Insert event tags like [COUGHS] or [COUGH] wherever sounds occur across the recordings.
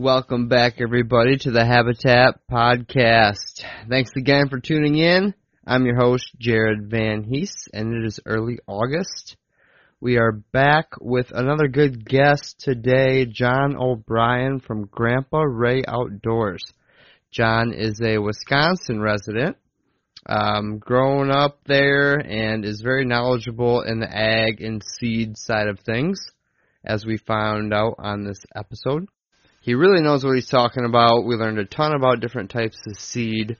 Welcome back, everybody, to the Habitat Podcast. Thanks again for tuning in. I'm your host, Jared Van Hees, and it is early August. We are back with another good guest today, John O'Brien from Grandpa Ray Outdoors. John is a Wisconsin resident, um, grown up there, and is very knowledgeable in the ag and seed side of things, as we found out on this episode. He really knows what he's talking about. We learned a ton about different types of seed,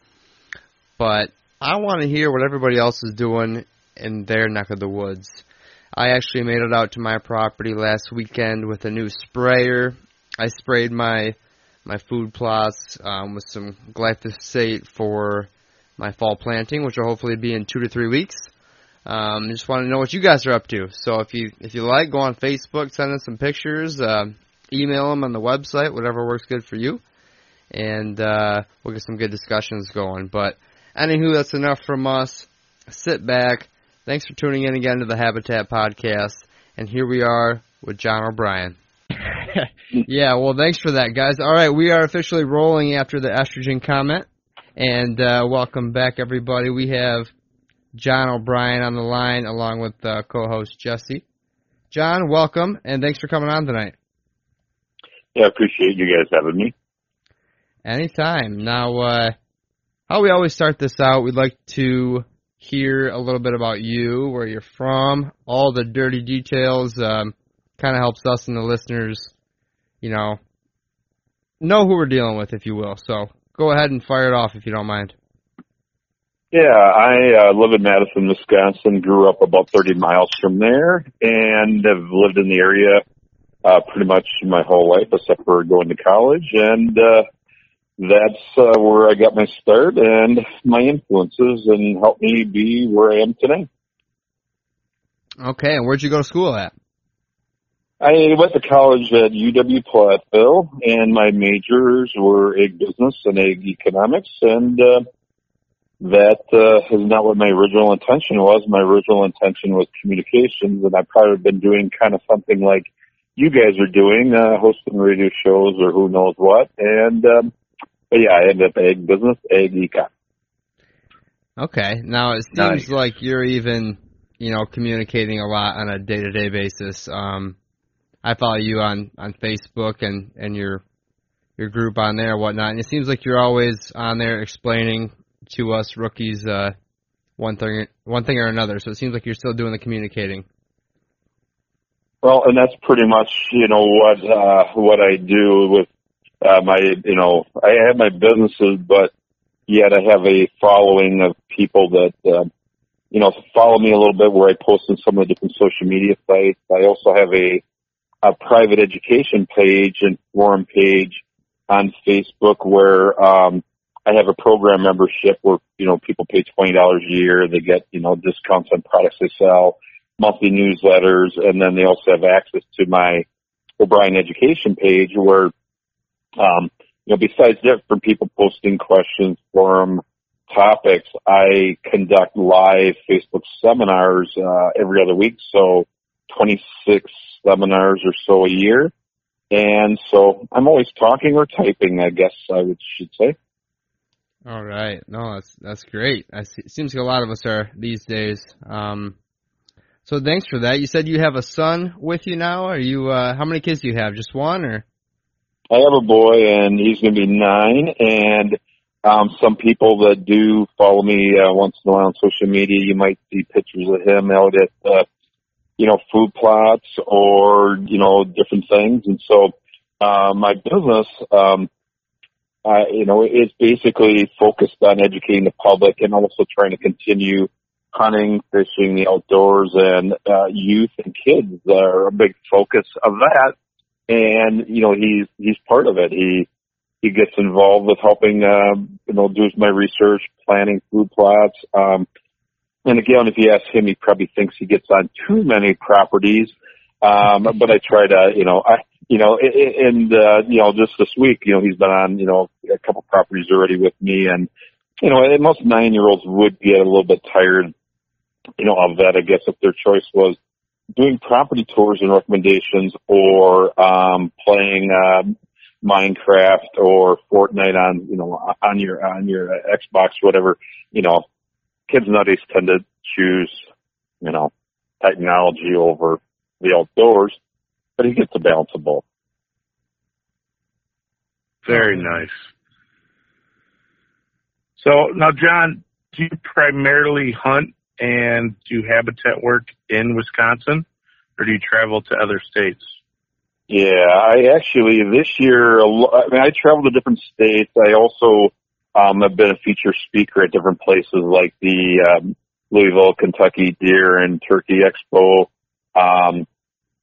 but I want to hear what everybody else is doing in their neck of the woods. I actually made it out to my property last weekend with a new sprayer. I sprayed my my food plots um, with some glyphosate for my fall planting, which will hopefully be in two to three weeks. Um, just want to know what you guys are up to. So if you if you like, go on Facebook, send us some pictures. Uh, email them on the website, whatever works good for you, and uh, we'll get some good discussions going. But anywho, that's enough from us. Sit back. Thanks for tuning in again to the Habitat Podcast, and here we are with John O'Brien. [LAUGHS] yeah, well, thanks for that, guys. All right, we are officially rolling after the estrogen comment, and uh, welcome back, everybody. We have John O'Brien on the line along with uh, co-host Jesse. John, welcome, and thanks for coming on tonight. I appreciate you guys having me. Anytime. Now, uh, how we always start this out, we'd like to hear a little bit about you, where you're from, all the dirty details. Um, kind of helps us and the listeners, you know, know who we're dealing with, if you will. So go ahead and fire it off if you don't mind. Yeah, I uh, live in Madison, Wisconsin. Grew up about 30 miles from there, and have lived in the area uh, pretty much my whole life, except for going to college, and uh, that's uh, where I got my start and my influences, and helped me be where I am today. Okay, and where'd you go to school at? I went to college at UW Platteville, and my majors were ag business and ag economics, and uh, that uh, is not what my original intention was. My original intention was communications, and I've probably been doing kind of something like you guys are doing, uh, hosting radio shows or who knows what. And, um, but yeah, I ended up ag business, ag econ. Okay. Now it seems nice. like you're even, you know, communicating a lot on a day to day basis. Um, I follow you on, on Facebook and, and your, your group on there and whatnot. And it seems like you're always on there explaining to us rookies, uh, one thing, one thing or another. So it seems like you're still doing the communicating. Well, and that's pretty much you know what uh, what I do with uh, my you know I have my businesses, but yet I have a following of people that uh, you know follow me a little bit where I post on some of the different social media sites. I also have a a private education page and forum page on Facebook where um, I have a program membership where you know people pay twenty dollars a year. They get you know discounts on products they sell monthly newsletters, and then they also have access to my O'Brien education page where, um, you know, besides different people posting questions, forum topics, I conduct live Facebook seminars, uh, every other week. So 26 seminars or so a year. And so I'm always talking or typing, I guess I would, should say. All right. No, that's, that's great. I see, it seems like a lot of us are these days. Um, so thanks for that. You said you have a son with you now. Are you? Uh, how many kids do you have? Just one, or? I have a boy, and he's going to be nine. And um, some people that do follow me uh, once in a while on social media, you might see pictures of him out at, uh, you know, food plots or you know different things. And so uh, my business, um, you know, is basically focused on educating the public and also trying to continue hunting, fishing, the outdoors, and uh, youth and kids are a big focus of that. And you know, he's he's part of it. He he gets involved with helping, uh, you know, do my research, planning food plots. Um, and again, if you ask him, he probably thinks he gets on too many properties. Um, but I try to, you know, I, you know, and, uh, you know, just this week, you know, he's been on, you know, a couple properties already with me and, you know, most nine year olds would get a little bit tired you know, of that, I guess if their choice was doing property tours and recommendations or um, playing uh, Minecraft or Fortnite on, you know, on your on your Xbox, whatever, you know, kids nowadays tend to choose, you know, technology over the outdoors, but he gets a balance of both. Very nice. So now, John, do you primarily hunt and do habitat work in Wisconsin, or do you travel to other states? Yeah, I actually this year. I mean, I travel to different states. I also um, have been a feature speaker at different places like the um, Louisville, Kentucky Deer and Turkey Expo. Um,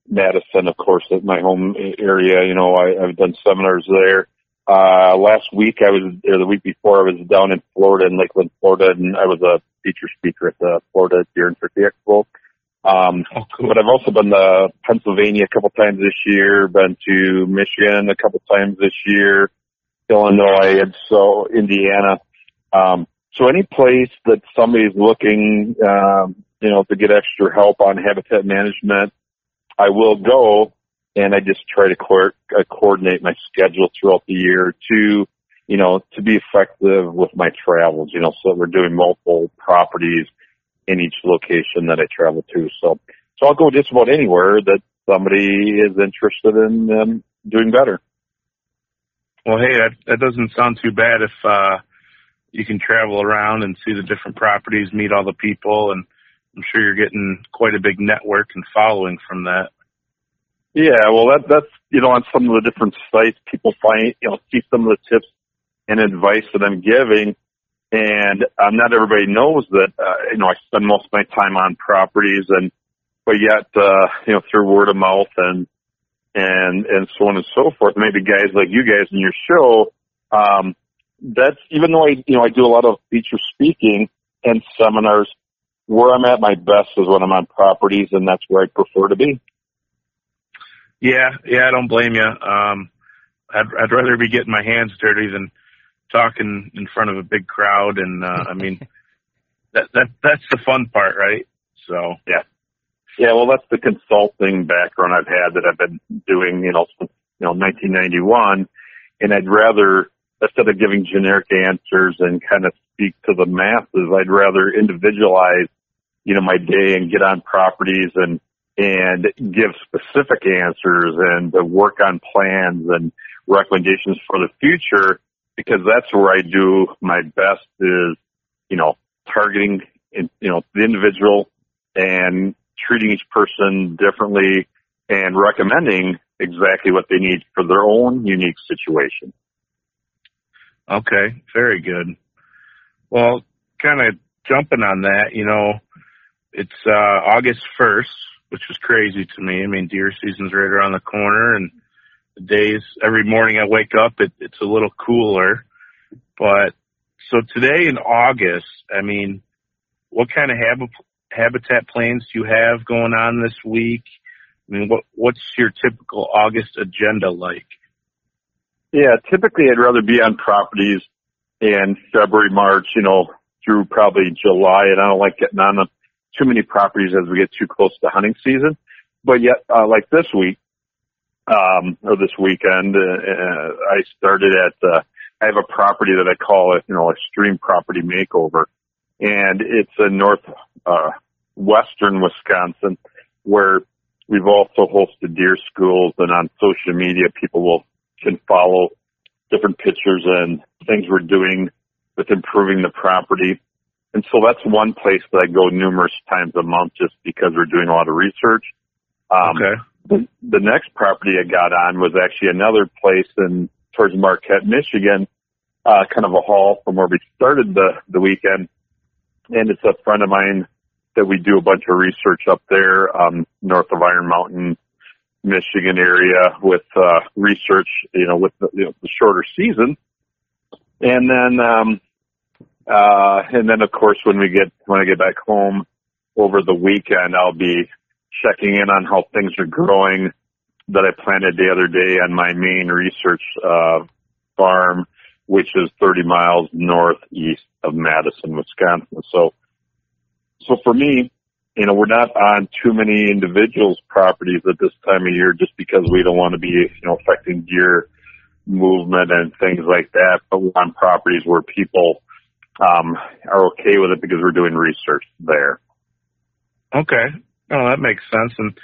Madison, of course, at my home area. You know, I, I've done seminars there. Uh, last week I was, or the week before I was down in Florida, in Lakeland, Florida, and I was a feature speaker at the Florida Deer and Turkey Expo. Um, oh, cool. but I've also been to Pennsylvania a couple times this year, been to Michigan a couple times this year, Illinois, and so Indiana. Um, so any place that somebody's looking, um, you know, to get extra help on habitat management, I will go and I just try to co- uh, coordinate my schedule throughout the year to, you know, to be effective with my travels, you know, so we're doing multiple properties in each location that I travel to. So, so I'll go just about anywhere that somebody is interested in um, doing better. Well, hey, that, that doesn't sound too bad if, uh, you can travel around and see the different properties, meet all the people, and I'm sure you're getting quite a big network and following from that. Yeah, well, that that's you know on some of the different sites, people find you know see some of the tips and advice that I'm giving, and um, not everybody knows that uh, you know I spend most of my time on properties, and but yet uh, you know through word of mouth and and and so on and so forth. Maybe guys like you guys in your show, um, that's even though I you know I do a lot of feature speaking and seminars, where I'm at my best is when I'm on properties, and that's where I prefer to be. Yeah, yeah, I don't blame you. Um, I'd, I'd rather be getting my hands dirty than talking in front of a big crowd. And, uh, I mean, [LAUGHS] that, that, that's the fun part, right? So, yeah. Yeah, well, that's the consulting background I've had that I've been doing, you know, since, you know, 1991. And I'd rather, instead of giving generic answers and kind of speak to the masses, I'd rather individualize, you know, my day and get on properties and, and give specific answers and to work on plans and recommendations for the future because that's where I do my best is, you know, targeting, you know, the individual and treating each person differently and recommending exactly what they need for their own unique situation. Okay, very good. Well, kind of jumping on that, you know, it's uh August 1st, which was crazy to me. I mean, deer season's right around the corner and days every morning I wake up it, it's a little cooler. But so today in August, I mean, what kind of hab- habitat plans do you have going on this week? I mean, what what's your typical August agenda like? Yeah, typically I'd rather be on properties in February, March, you know, through probably July, and I don't like getting on them too many properties as we get too close to hunting season. But yet, uh, like this week, um, or this weekend, uh, uh, I started at, uh, I have a property that I call it, you know, extreme property makeover. And it's in north, uh, western Wisconsin where we've also hosted deer schools and on social media people will, can follow different pictures and things we're doing with improving the property. And so that's one place that I go numerous times a month just because we're doing a lot of research. Um, Okay. The, the next property I got on was actually another place in towards Marquette, Michigan, uh, kind of a haul from where we started the, the weekend. And it's a friend of mine that we do a bunch of research up there, um, north of Iron Mountain, Michigan area with, uh, research, you know, with the, you know, the shorter season. And then, um, uh, and then of course when we get, when I get back home over the weekend, I'll be checking in on how things are growing that I planted the other day on my main research, uh, farm, which is 30 miles northeast of Madison, Wisconsin. So, so for me, you know, we're not on too many individuals' properties at this time of year just because we don't want to be, you know, affecting deer movement and things like that. But we're on properties where people, um, are okay with it because we're doing research there. Okay. Oh, that makes sense. And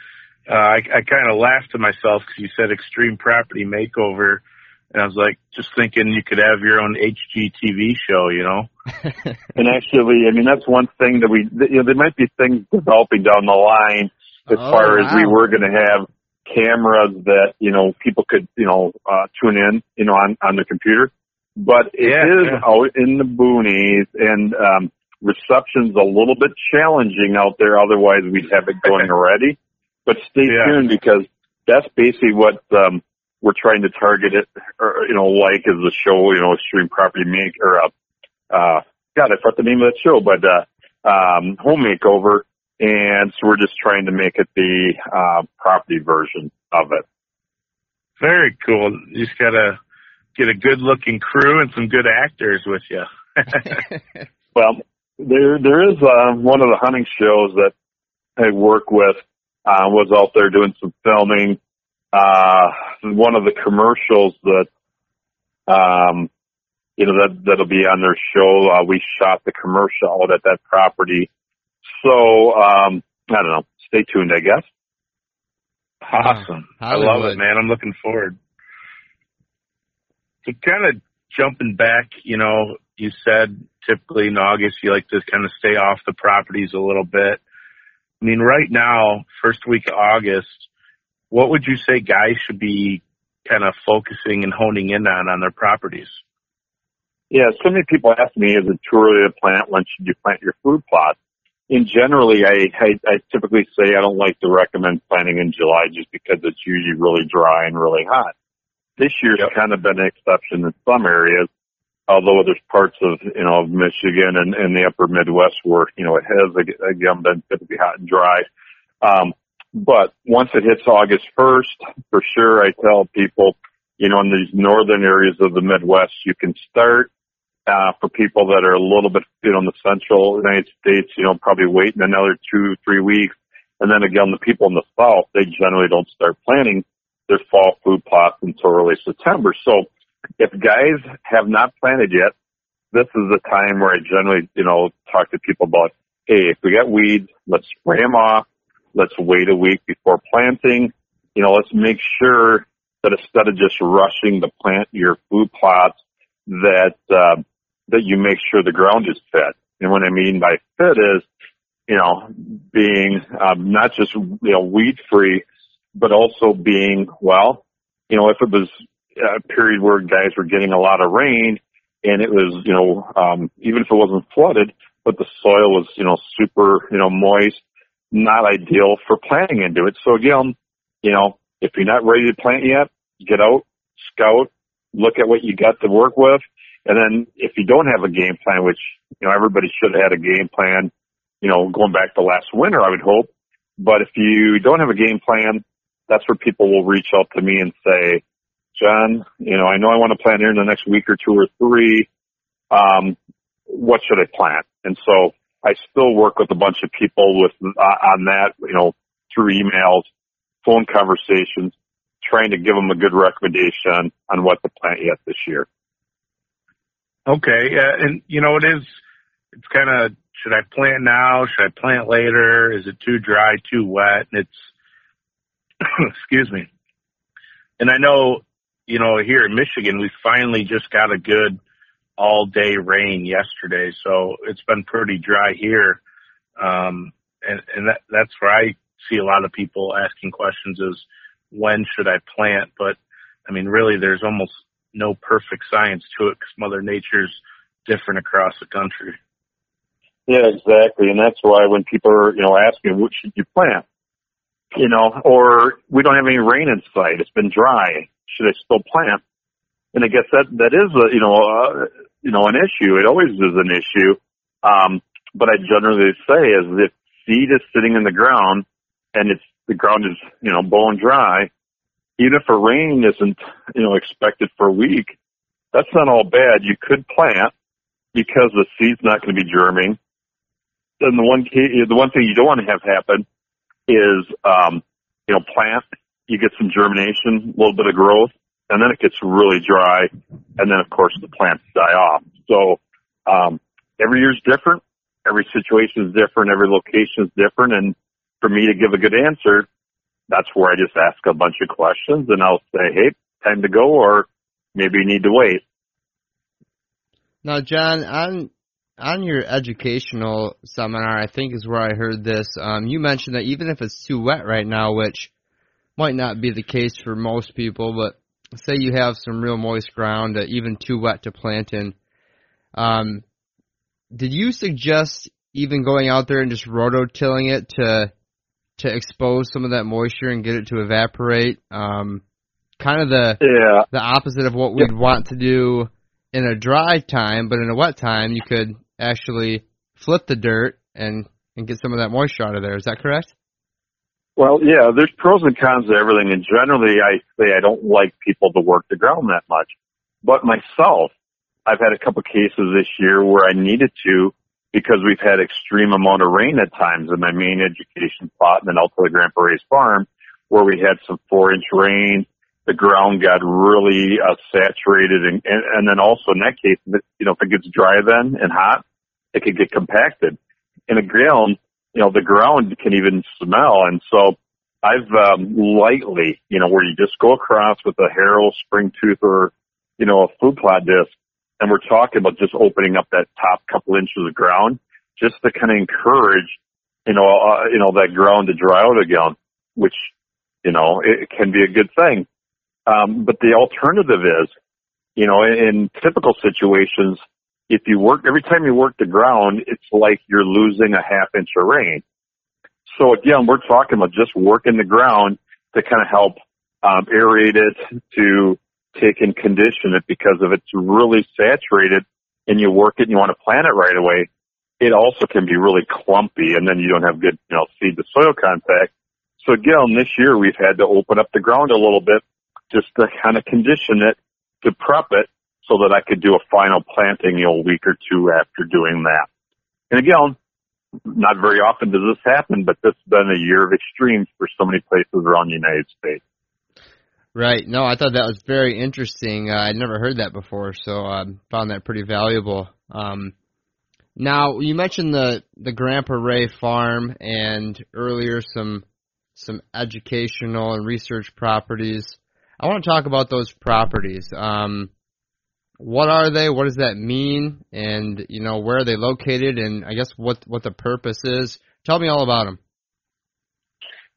uh, I, I kind of laughed to myself because you said extreme property makeover, and I was like, just thinking you could have your own HGTV show, you know? [LAUGHS] And actually, I mean, that's one thing that we, you know, there might be things developing down the line as Oh, far as we were going to have cameras that, you know, people could, you know, uh, tune in, you know, on, on the computer. But it is Yeah, yeah. out in the boonies and, um, reception's a little bit challenging out there. Otherwise we'd have it going already. But stay Yeah. tuned because that's basically what, um, we're trying to target it, or, you know, like as the show, you know, Extreme Property Make, or, uh, uh, God, I forgot the name of that show, but, uh, um, Home Makeover. And so we're just trying to make it the, uh, property version of it. Very cool. You just gotta get a good looking crew and some good actors with you. [LAUGHS] Well, there, there is, uh, one of the hunting shows that I work with, uh, was out there doing some filming. Uh, one of the commercials that, um, you know, that, that'll be on their show. Uh, we shot the commercial out at that property. So, um, I don't know. Stay tuned, I guess. awesome. I love it, man. I'm looking forward. So kind of jumping back, you know, you said typically in August you like to kind of stay off the properties a little bit. I mean, right now, first week of August, what would you say guys should be kind of focusing and honing in on on their properties? Yeah, so many people ask me, is it too early to plant? When should you plant your food plot? In generally, I, I, I typically say I don't like to recommend planting in July just because it's usually really dry and really hot. This year's Yep. kind of been an exception in some areas, although there's parts of, you know, Michigan and, and the upper Midwest where, you know, it has again been typically hot and dry. Um, but once it hits August 1st, for sure, I tell people, you know, in these northern areas of the Midwest, you can start uh, for people that are a little bit, you know, in the central United States, you know, probably waiting another two, three weeks. And then again, the people in the south, they generally don't start planting their fall food plots until early September. So if guys have not planted yet, this is the time where I generally, you know, talk to people about, hey, if we got weeds, let's spray them off. Let's wait a week before planting. You know, let's make sure that instead of just rushing to plant your food plots, that uh, that you make sure the ground is fit. And what I mean by fit is, you know, being um, not just you know weed free, but also being, well, you know, if it was a period where guys were getting a lot of rain and it was, you know, um, even if it wasn't flooded, but the soil was, you know, super, you know, moist, not ideal for planting into it. So again, you know, if you're not ready to plant yet, get out, scout, look at what you got to work with. And then if you don't have a game plan, which, you know, everybody should have had a game plan, you know, going back to last winter, I would hope. But if you don't have a game plan, that's where people will reach out to me and say, John, you know, I know I want to plant here in the next week or two or three. Um, what should I plant? And so I still work with a bunch of people with uh, on that, you know, through emails, phone conversations, trying to give them a good recommendation on what to plant yet this year. Okay, and you know it is. It's kind of should I plant now? Should I plant later? Is it too dry, too wet? And it's [COUGHS] excuse me. And I know, you know, here in Michigan, we finally just got a good all day rain yesterday, so it's been pretty dry here. Um, and and that, that's where I see a lot of people asking questions is when should I plant? But I mean, really, there's almost no perfect science to it because Mother Nature's different across the country. Yeah, exactly. And that's why when people are, you know, asking, what should you plant? You know, or we don't have any rain in sight. It's been dry. Should I still plant? And I guess that, that is a, you know, uh, you know, an issue. It always is an issue. Um, but I generally say is if seed is sitting in the ground and it's, the ground is, you know, bone dry, even if a rain isn't, you know, expected for a week, that's not all bad. You could plant because the seed's not going to be germing. Then the one the one thing you don't want to have happen is, um, you know, plant, you get some germination, a little bit of growth, and then it gets really dry, and then of course the plants die off. So, um, every year's different, every situation is different, every location is different, and for me to give a good answer, that's where I just ask a bunch of questions and I'll say, hey, time to go, or maybe you need to wait. Now, John, on on your educational seminar, I think is where I heard this. Um, you mentioned that even if it's too wet right now, which might not be the case for most people, but say you have some real moist ground, uh, even too wet to plant in. Um, did you suggest even going out there and just rototilling it to to expose some of that moisture and get it to evaporate? Um, kind of the Yeah. the opposite of what we'd want to do in a dry time, but in a wet time, you could actually flip the dirt and and get some of that moisture out of there. Is that correct? Well, yeah, there's pros and cons to everything, and generally I say I don't like people to work the ground that much. But myself, I've had a couple cases this year where I needed to because we've had extreme amount of rain at times in my main education out to the Grandpa Ray's farm where we had some four inch rain. The ground got really uh, saturated and, and, and then also in that case, you know, if it gets dry then and hot, it could get compacted. In a ground, you know, the ground can even smell. And so I've, um, lightly, you know, where you just go across with a Harrow spring tooth or, you know, a food plot disc and we're talking about just opening up that top couple inches of ground just to kind of encourage, you know, uh, you know, that ground to dry out again, which, you know, it can be a good thing. Um, but the alternative is, you know, in, in typical situations, if you work, every time you work the ground, it's like you're losing a half inch of rain. So again, we're talking about just working the ground to kind of help um, aerate it, to take and condition it because if it's really saturated and you work it and you want to plant it right away, it also can be really clumpy and then you don't have good, you know, seed to soil contact. So again, this year we've had to open up the ground a little bit just to kind of condition it to prep it so that I could do a final planting, you know, a week or two after doing that. And again, not very often does this happen, but this has been a year of extremes for so many places around the United States. Right. No, I thought that was very interesting. Uh, I'd never heard that before, so I found that pretty valuable. Um, now, you mentioned the the Grandpa Ray farm and earlier some some educational and research properties. I want to talk about those properties. Um, what are they? What does that mean? And you know, where are they located? And I guess what what the purpose is. Tell me all about them.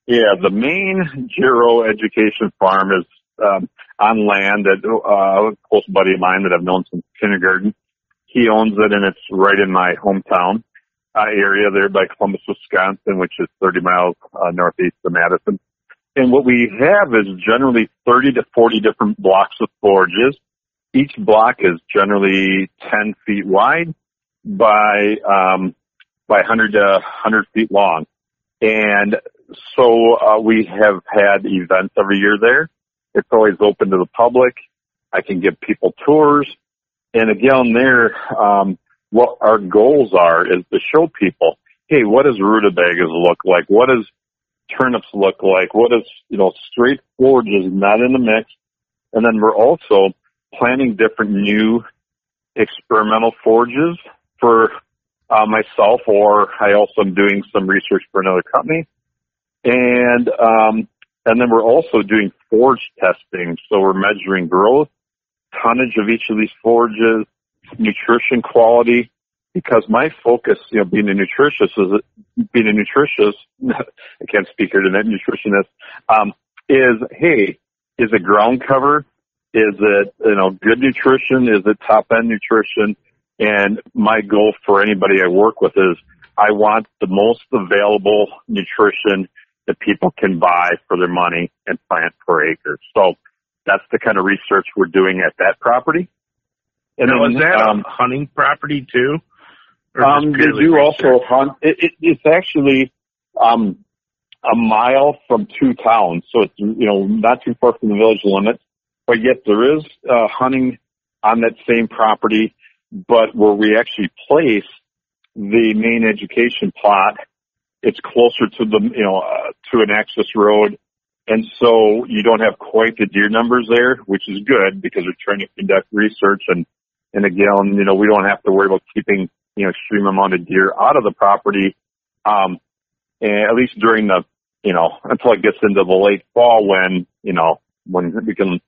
Yeah, the main Giro Education Farm is um, on land that uh, a close buddy of mine that I've known since kindergarten. He owns it, and it's right in my hometown uh, area there by Columbus, Wisconsin, which is 30 miles uh, northeast of Madison. And what we have is generally 30 to 40 different blocks of forages. Each block is generally 10 feet wide by um, by 100 to 100 feet long. And so uh, we have had events every year there. It's always open to the public. I can give people tours. And again, there, um, what our goals are is to show people, hey, what does rutabagas look like? What does turnips look like? What is, you know, straight forages not in the mix? And then we're also planning different new experimental forages for uh, myself, or I also am doing some research for another company. And um, and then we're also doing forage testing. So we're measuring growth, tonnage of each of these forages, nutrition quality. Because my focus, you know, being a nutritionist is being a nutritionist. [LAUGHS] I can't speak here tonight. Nutritionist um, is hey, is it ground cover? Is it you know good nutrition? Is it top end nutrition? And my goal for anybody I work with is I want the most available nutrition that people can buy for their money and plant per acre. So that's the kind of research we're doing at that property. And now, then, is that um, a hunting property too? Um, they do research? also hunt. It, it, it's actually um, a mile from two towns, so it's you know not too far from the village limits. But yet there is uh, hunting on that same property, but where we actually place the main education plot it's closer to the, you know, uh, to an access road. And so you don't have quite the deer numbers there, which is good because we're trying to conduct research and, and again, you know, we don't have to worry about keeping, you know, extreme amount of deer out of the property. Um, at least during the, you know, until it gets into the late fall when, you know, when we can,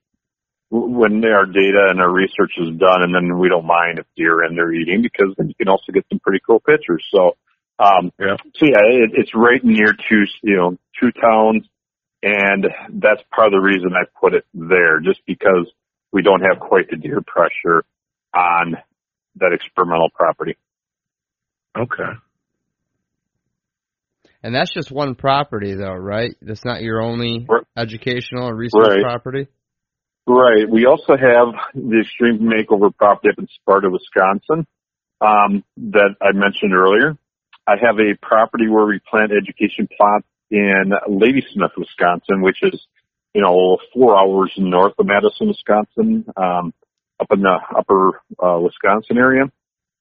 when our data and our research is done and then we don't mind if deer in there eating because then you can also get some pretty cool pictures. So, um, yeah. So yeah, it, it's right near two, you know, two towns, and that's part of the reason I put it there, just because we don't have quite the deer pressure on that experimental property. Okay. And that's just one property, though, right? That's not your only right. educational or research right. property. Right. We also have the Extreme Makeover property up in Sparta, Wisconsin, um, that I mentioned earlier. I have a property where we plant education plots in Ladysmith, Wisconsin, which is, you know, four hours north of Madison, Wisconsin, um, up in the upper, uh, Wisconsin area.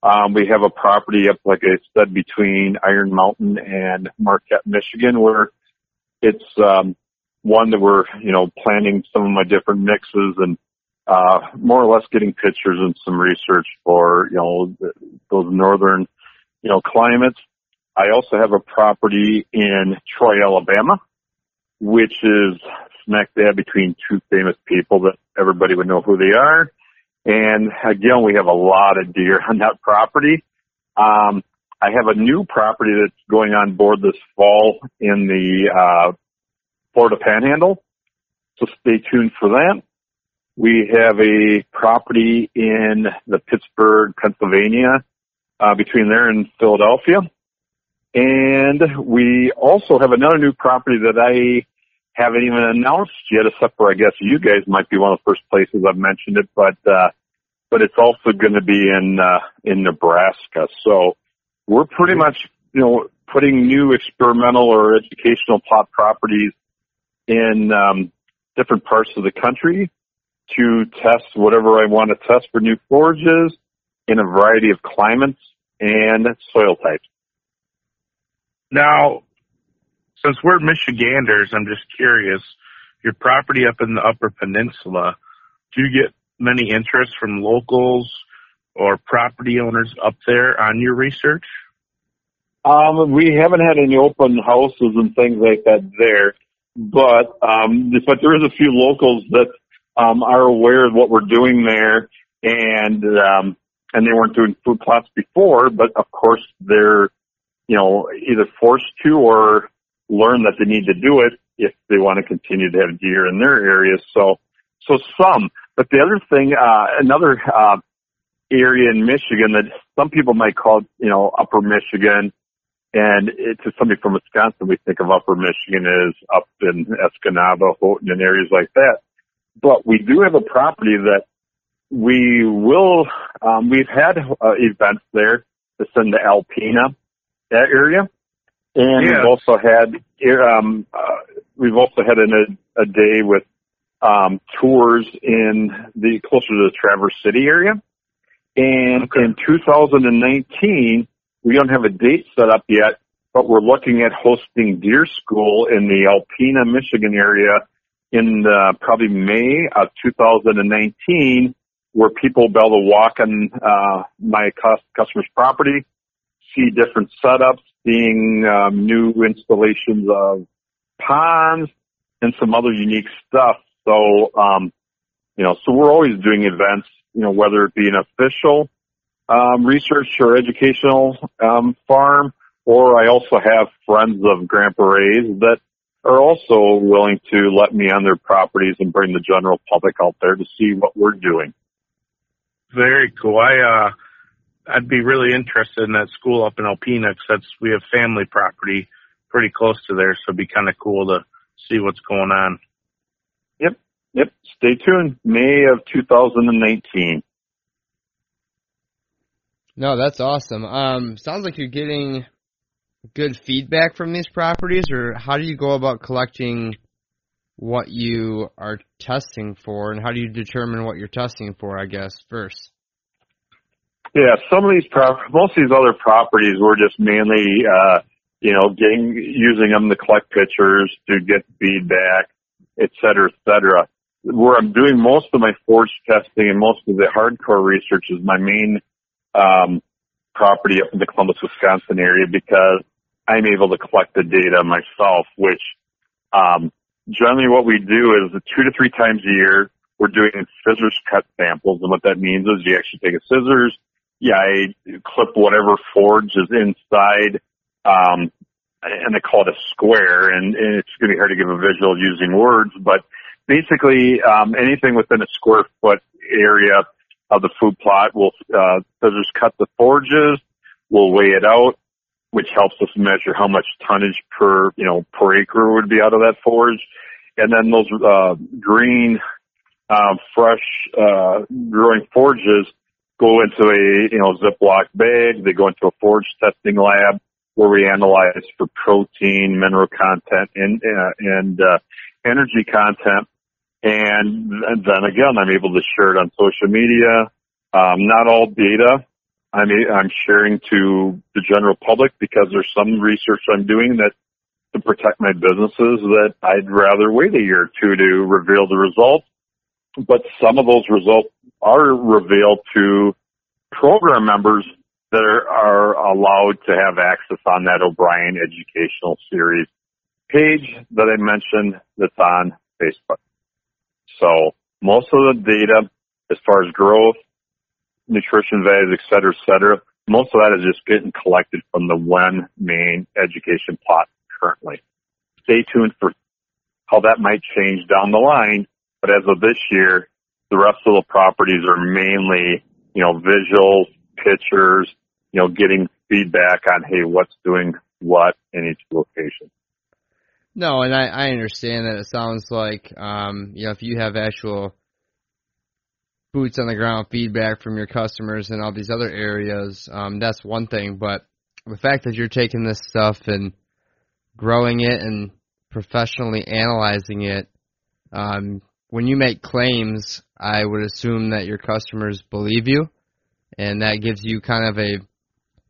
Um, we have a property up, like I said, between Iron Mountain and Marquette, Michigan, where it's, um, one that we're, you know, planting some of my different mixes and, uh, more or less getting pictures and some research for, you know, those northern, you know, climates. I also have a property in Troy, Alabama, which is smack dab between two famous people that everybody would know who they are. And again, we have a lot of deer [LAUGHS] on that property. Um, I have a new property that's going on board this fall in the uh, Florida Panhandle, so stay tuned for that. We have a property in the Pittsburgh, Pennsylvania, uh, between there and Philadelphia. And we also have another new property that I haven't even announced yet, except for I guess you guys might be one of the first places I've mentioned it, but, uh, but it's also going to be in, uh, in Nebraska. So we're pretty much, you know, putting new experimental or educational plot properties in, um, different parts of the country to test whatever I want to test for new forages in a variety of climates and soil types. Now, since we're Michiganders, I'm just curious, your property up in the Upper Peninsula, do you get many interest from locals or property owners up there on your research? Um, we haven't had any open houses and things like that there, but um, but there is a few locals that um, are aware of what we're doing there, and um, and they weren't doing food plots before, but of course they're you know, either forced to or learn that they need to do it if they want to continue to have deer in their areas. So, so some. But the other thing, uh, another uh, area in Michigan that some people might call, you know, Upper Michigan, and it, to somebody from Wisconsin, we think of Upper Michigan as up in Escanaba, Houghton, and areas like that. But we do have a property that we will. Um, we've had uh, events there. It's in the Alpena that area, and Yeah. we've also had um, uh, we've also had an, a, a day with um, tours in the closer to the Traverse City area. And Okay. in 2019, we don't have a date set up yet, but we're looking at hosting deer school in the Alpena, Michigan area in uh, probably May of 2019, where people will be able to walk on uh, my customer's property, see different setups, seeing um, new installations of ponds and some other unique stuff. So, um, you know, so we're always doing events, you know, whether it be an official um, research or educational um, farm, or I also have friends of Grandpa Ray's that are also willing to let me on their properties and bring the general public out there to see what we're doing. Very cool. I uh, I'd be really interested in that school up in Alpena 'cause that's we have family property pretty close to there, so it'd be kind of cool to see what's going on. Yep, yep, stay tuned. May of 2019. No, that's awesome. Um, sounds like you're getting good feedback from these properties, or how do you go about collecting what you are testing for, and how do you determine what you're testing for? I guess first. Yeah, some of these prop, most of these other properties were just mainly, uh, you know, getting, using them to collect pictures, to get feedback, et cetera, et cetera. Where I'm doing most of my forage testing and most of the hardcore research is my main, um, property up in the Columbus, Wisconsin area because I'm able to collect the data myself, which, um, generally what we do is two to three times a year, we're doing scissors cut samples. And what that means is you actually take a scissors, yeah, I clip whatever forage is inside, um, and they call it a square, and, and it's going to be hard to give a visual using words, but basically, um, anything within a square foot area of the food plot We'll uh, scissors cut the forages, we'll weigh it out, which helps us measure how much tonnage per, you know, per acre would be out of that forage. And then those, uh, green, uh, fresh, uh, growing forages go into a, you know, Ziploc bag. They go into a forage testing lab where we analyze for protein, mineral content, and, uh, and, uh, energy content. And then again, I'm able to share it on social media. Um, not all data I'm, I'm sharing to the general public because there's some research I'm doing that to protect my businesses that I'd rather wait a year or two to reveal the results. But some of those results are revealed to program members that are, are allowed to have access on that O'Brien educational series page that I mentioned that's on Facebook. So most of the data as far as growth, nutrition values, et cetera, et cetera, most of that is just getting collected from the one main education plot currently. Stay tuned for how that might change down the line. But as of this year, the rest of the properties are mainly, you know, visuals, pictures, you know, getting feedback on, hey, what's doing what in each location. No, and I, I understand that it sounds like um, you know if you have actual boots on the ground feedback from your customers and all these other areas, um, that's one thing. But the fact that you're taking this stuff and growing it and professionally analyzing it, um, when you make claims, I would assume that your customers believe you, and that gives you kind of a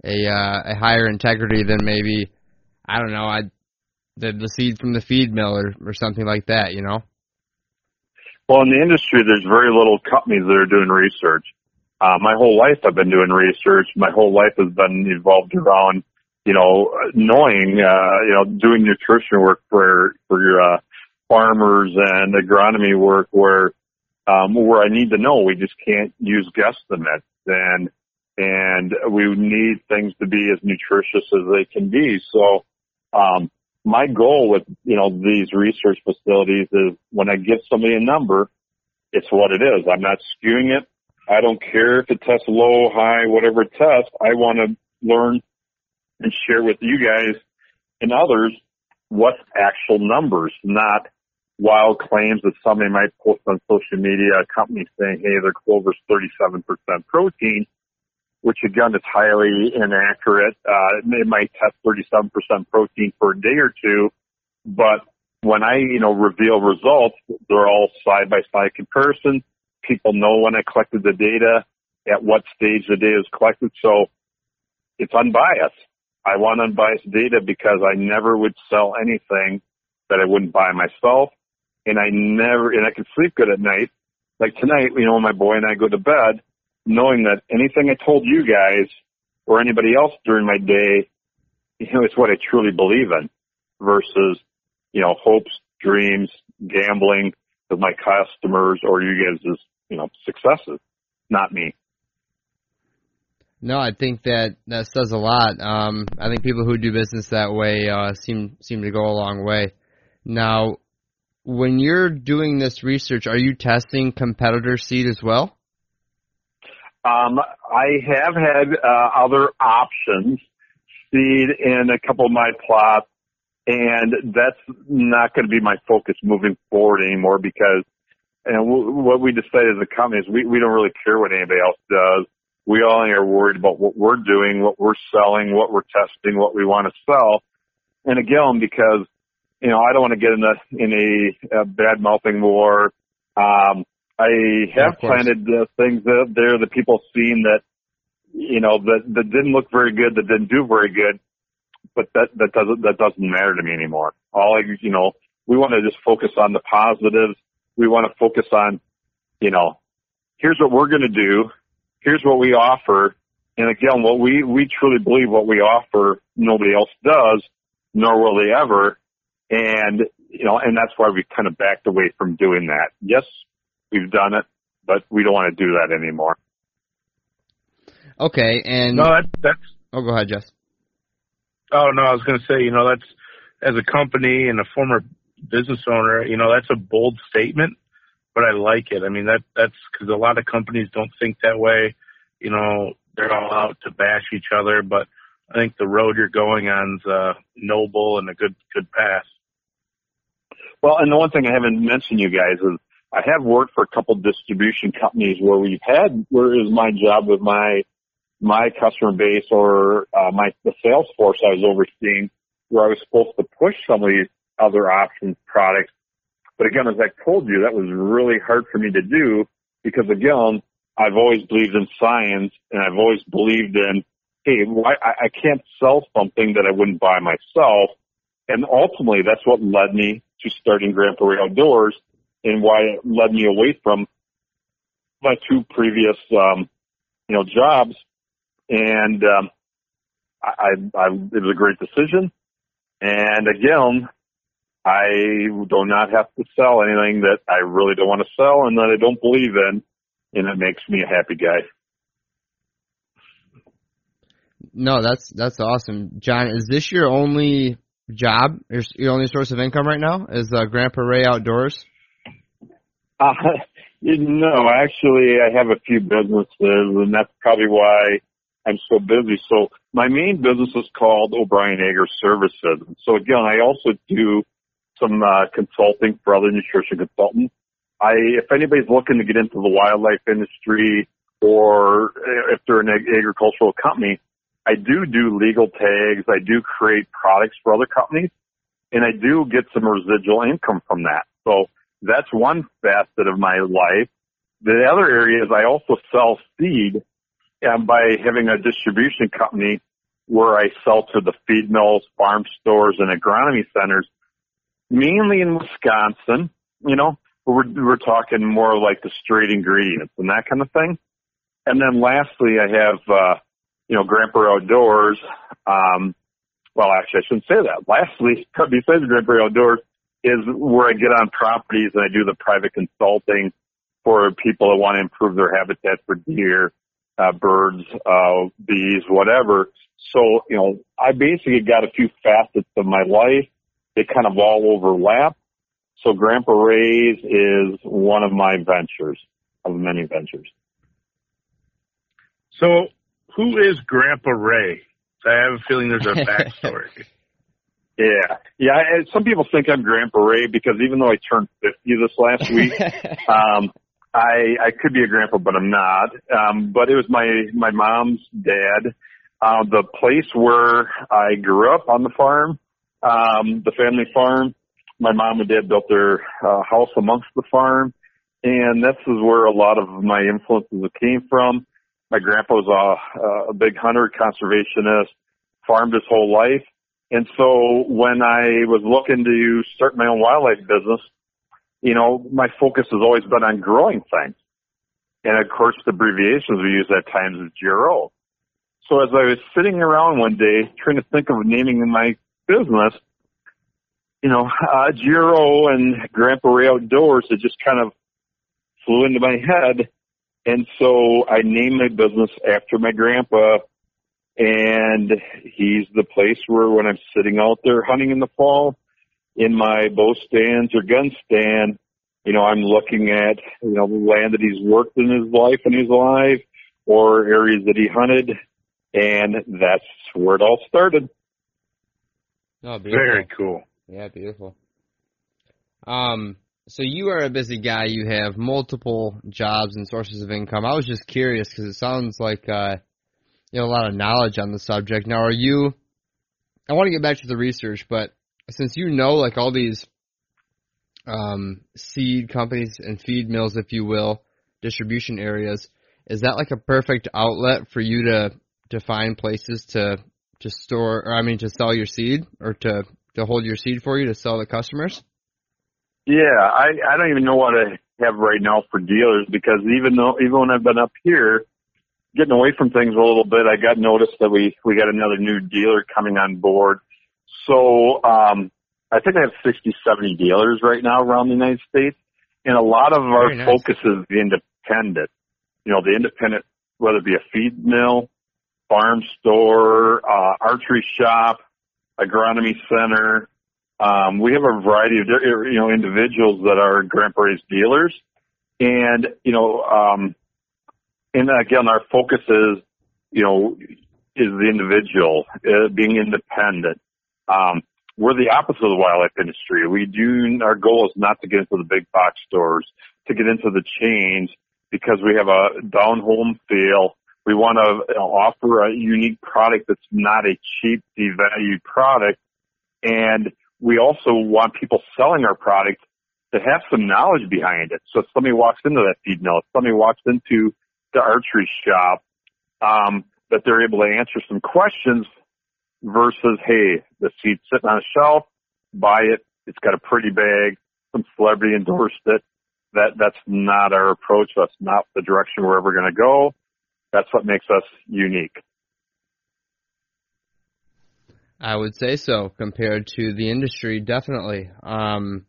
a uh, a higher integrity than maybe I don't know I the the seed from the feed mill or, or something like that, you know. Well, in the industry, there's very little companies that are doing research. Uh, my whole life I've been doing research. My whole life has been involved around, you know, knowing, uh, you know, doing nutrition work for, for your, uh, farmers and agronomy work where, um, where I need to know. We just can't use guesstimates and, and we need things to be as nutritious as they can be. So, um, my goal with, you know, these research facilities is when I give somebody a number, it's what it is. I'm not skewing it. I don't care if it tests low, high, whatever it tests. I want to learn and share with you guys and others what's actual numbers, not wild claims that somebody might post on social media, a company saying, hey, their clover's 37% protein, which again is highly inaccurate. Uh, it might test 37% protein for a day or two, but when I, you know, reveal results, they're all side by side comparison. People know when I collected the data, at what stage the data is collected. So it's unbiased. I want unbiased data because I never would sell anything that I wouldn't buy myself. And I never, and I can sleep good at night. Like tonight, you know, when my boy and I go to bed, knowing that anything I told you guys or anybody else during my day, you know, it's what I truly believe in versus, you know, hopes, dreams, gambling with my customers or you guys' you know, successes, not me. No, I think that that says a lot. Um, I think people who do business that way uh, seem seem to go a long way. Now, when you're doing this research, are you testing competitor seed as well? Um, I have had uh, other options seed in a couple of my plots, and that's not going to be my focus moving forward anymore because and what we decided as a company is we, we don't really care what anybody else does. We only are worried about what we're doing, what we're selling, what we're testing, what we want to sell. And again, because, you know, I don't want to get in a, in a, a bad mouthing war. Um, I have yeah, planted uh, things out there that people seen that, you know, that, that didn't look very good, that didn't do very good, but that, that doesn't, that doesn't matter to me anymore. All I, you know, we want to just focus on the positives we want to focus on, you know, here's what we're going to do. Here's what we offer. And again, what we, we truly believe what we offer, nobody else does, nor will they ever. And, you know, and that's why we kind of backed away from doing that. Yes, we've done it, but we don't want to do that anymore. Okay. And no, that, that's, oh, go ahead, Jess. Oh, no, I was going to say, you know, that's as a company and a former business owner, you know, that's a bold statement, but I like it. I mean, that that's because a lot of companies don't think that way. You know, they're all out to bash each other, but I think the road you're going on's uh, noble and a good good path. Well, and the one thing I haven't mentioned, you guys, is I have worked for a couple distribution companies where we've had where is my job with my my customer base or uh, my the sales force I was overseeing, where I was supposed to push some of these other options products. But again, as I told you, that was really hard for me to do because again, I've always believed in science and I've always believed in, hey, why, I, I can't sell something that I wouldn't buy myself. And ultimately, that's what led me to starting Grandpa Ray Outdoors and why it led me away from my two previous, um, you know, jobs. And, um, I, I, it was a great decision. And again, I do not have to sell anything that I really don't want to sell and that I don't believe in, and it makes me a happy guy. No, that's that's awesome, John. Is this your only job, your, your only source of income right now? Is uh, Grandpa Ray Outdoors? Uh, [LAUGHS] no, actually, I have a few businesses, and that's probably why I'm so busy. So my main business is called O'Brien Agri Services. So again, I also do some uh, consulting for other nutrition consultants. I, if anybody's looking to get into the wildlife industry or if they're an ag- agricultural company, I do do legal tags. I do create products for other companies and I do get some residual income from that. So that's one facet of my life. The other area is I also sell seed and by having a distribution company where I sell to the feed mills, farm stores, and agronomy centers, mainly in Wisconsin, you know, we're, we're talking more like the straight ingredients and that kind of thing. And then lastly, I have, uh, you know, Grandpa Outdoors. Um, well, actually, I shouldn't say that. Lastly, [LAUGHS] besides Grandpa Ray Outdoors is where I get on properties and I do the private consulting for people that want to improve their habitat for deer, uh, birds, uh, bees, whatever. So, you know, I basically got a few facets of my life they kind of all overlap. So Grandpa Ray's is one of my ventures, of many ventures. So, who is Grandpa Ray? I have a feeling there's a [LAUGHS] backstory. Yeah, yeah. Some people think I'm Grandpa Ray because even though I turned 50 this last [LAUGHS] week, um, I I could be a grandpa, but I'm not. Um, but it was my my mom's dad. Uh, the place where I grew up on the farm, um, the family farm. My mom and dad built their uh, house amongst the farm, and this is where a lot of my influences came from. My grandpa was a, a big hunter, conservationist, farmed his whole life. And so when I was looking to start my own wildlife business, you know, my focus has always been on growing things. And of course, the abbreviations we use at times is GRO. So as I was sitting around one day trying to think of naming my business, you know, uh, GRO and Grandpa Ray Outdoors, it just kind of flew into my head. And so I named my business after my grandpa. And he's the place where when I'm sitting out there hunting in the fall, in my bow stands or gun stand, you know, I'm looking at, you know, the land that he's worked in his life when he's alive or areas that he hunted. And that's where it all started. Oh, Very cool. Yeah, beautiful. Um, so you are a busy guy. You have multiple jobs and sources of income. I was just curious because it sounds like uh, you know a lot of knowledge on the subject. Now, are you? I want to get back to the research, but since you know like all these um, seed companies and feed mills, if you will, distribution areas, is that like a perfect outlet for you to to find places to to store, or I mean, to sell your seed or to to hold your seed for you to sell to customers? Yeah, I I don't even know what I have right now for dealers because even though even when I've been up here, getting away from things a little bit, I got noticed that we we got another new dealer coming on board. So um, I think I have 60, 70 dealers right now around the United States, and a lot of our nice. focus is the independent. You know, the independent, whether it be a feed mill, farm store, uh, archery shop, agronomy center. Um, we have a variety of you know individuals that are Grandpa Ray's dealers, and you know, um, and again, our focus is you know is the individual uh, being independent. Um, we're the opposite of the wildlife industry. We do our goal is not to get into the big box stores, to get into the chains because we have a down home feel. We want to offer a unique product that's not a cheap, devalued product, and we also want people selling our product to have some knowledge behind it. So if somebody walks into that feed mill, if somebody walks into the archery shop, um, that they're able to answer some questions versus, hey, the seed's sitting on a shelf, buy it, it's got a pretty bag, some celebrity endorsed it. That that's not our approach. That's not the direction we're ever going to go. That's what makes us unique. I would say so compared to the industry, definitely. Um,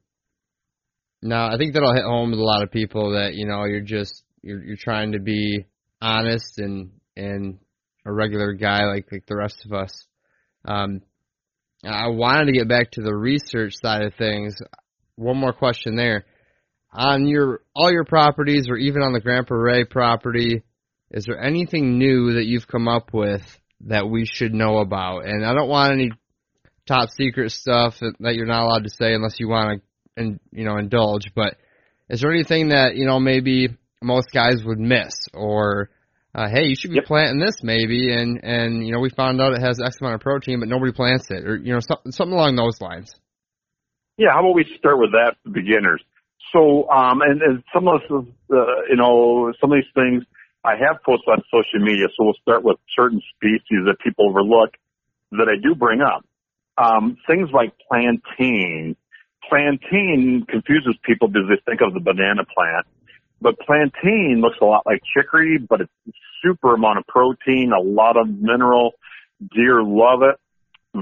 now, I think that'll hit home with a lot of people that you know you're just you're you're trying to be honest and and a regular guy like like the rest of us. Um, I wanted to get back to the research side of things. One more question there. On your all your properties, or even on the Grandpa Ray property, is there anything new that you've come up with that we should know about? And I don't want any top secret stuff that, that you're not allowed to say unless you want to, and you know, indulge. But is there anything that you know maybe most guys would miss, or uh, hey, you should be Yep. planting this maybe, and and you know we found out it has X amount of protein, but nobody plants it, or you know something something along those lines. Yeah, how about we start with that for beginners? So, um, and, and some of this, uh, you know, some of these things I have posted on social media. So we'll start with certain species that people overlook that I do bring up. Um, things like plantain. Plantain confuses people because they think of the banana plant. But plantain looks a lot like chicory, but it's super amount of protein, a lot of mineral. Deer love it.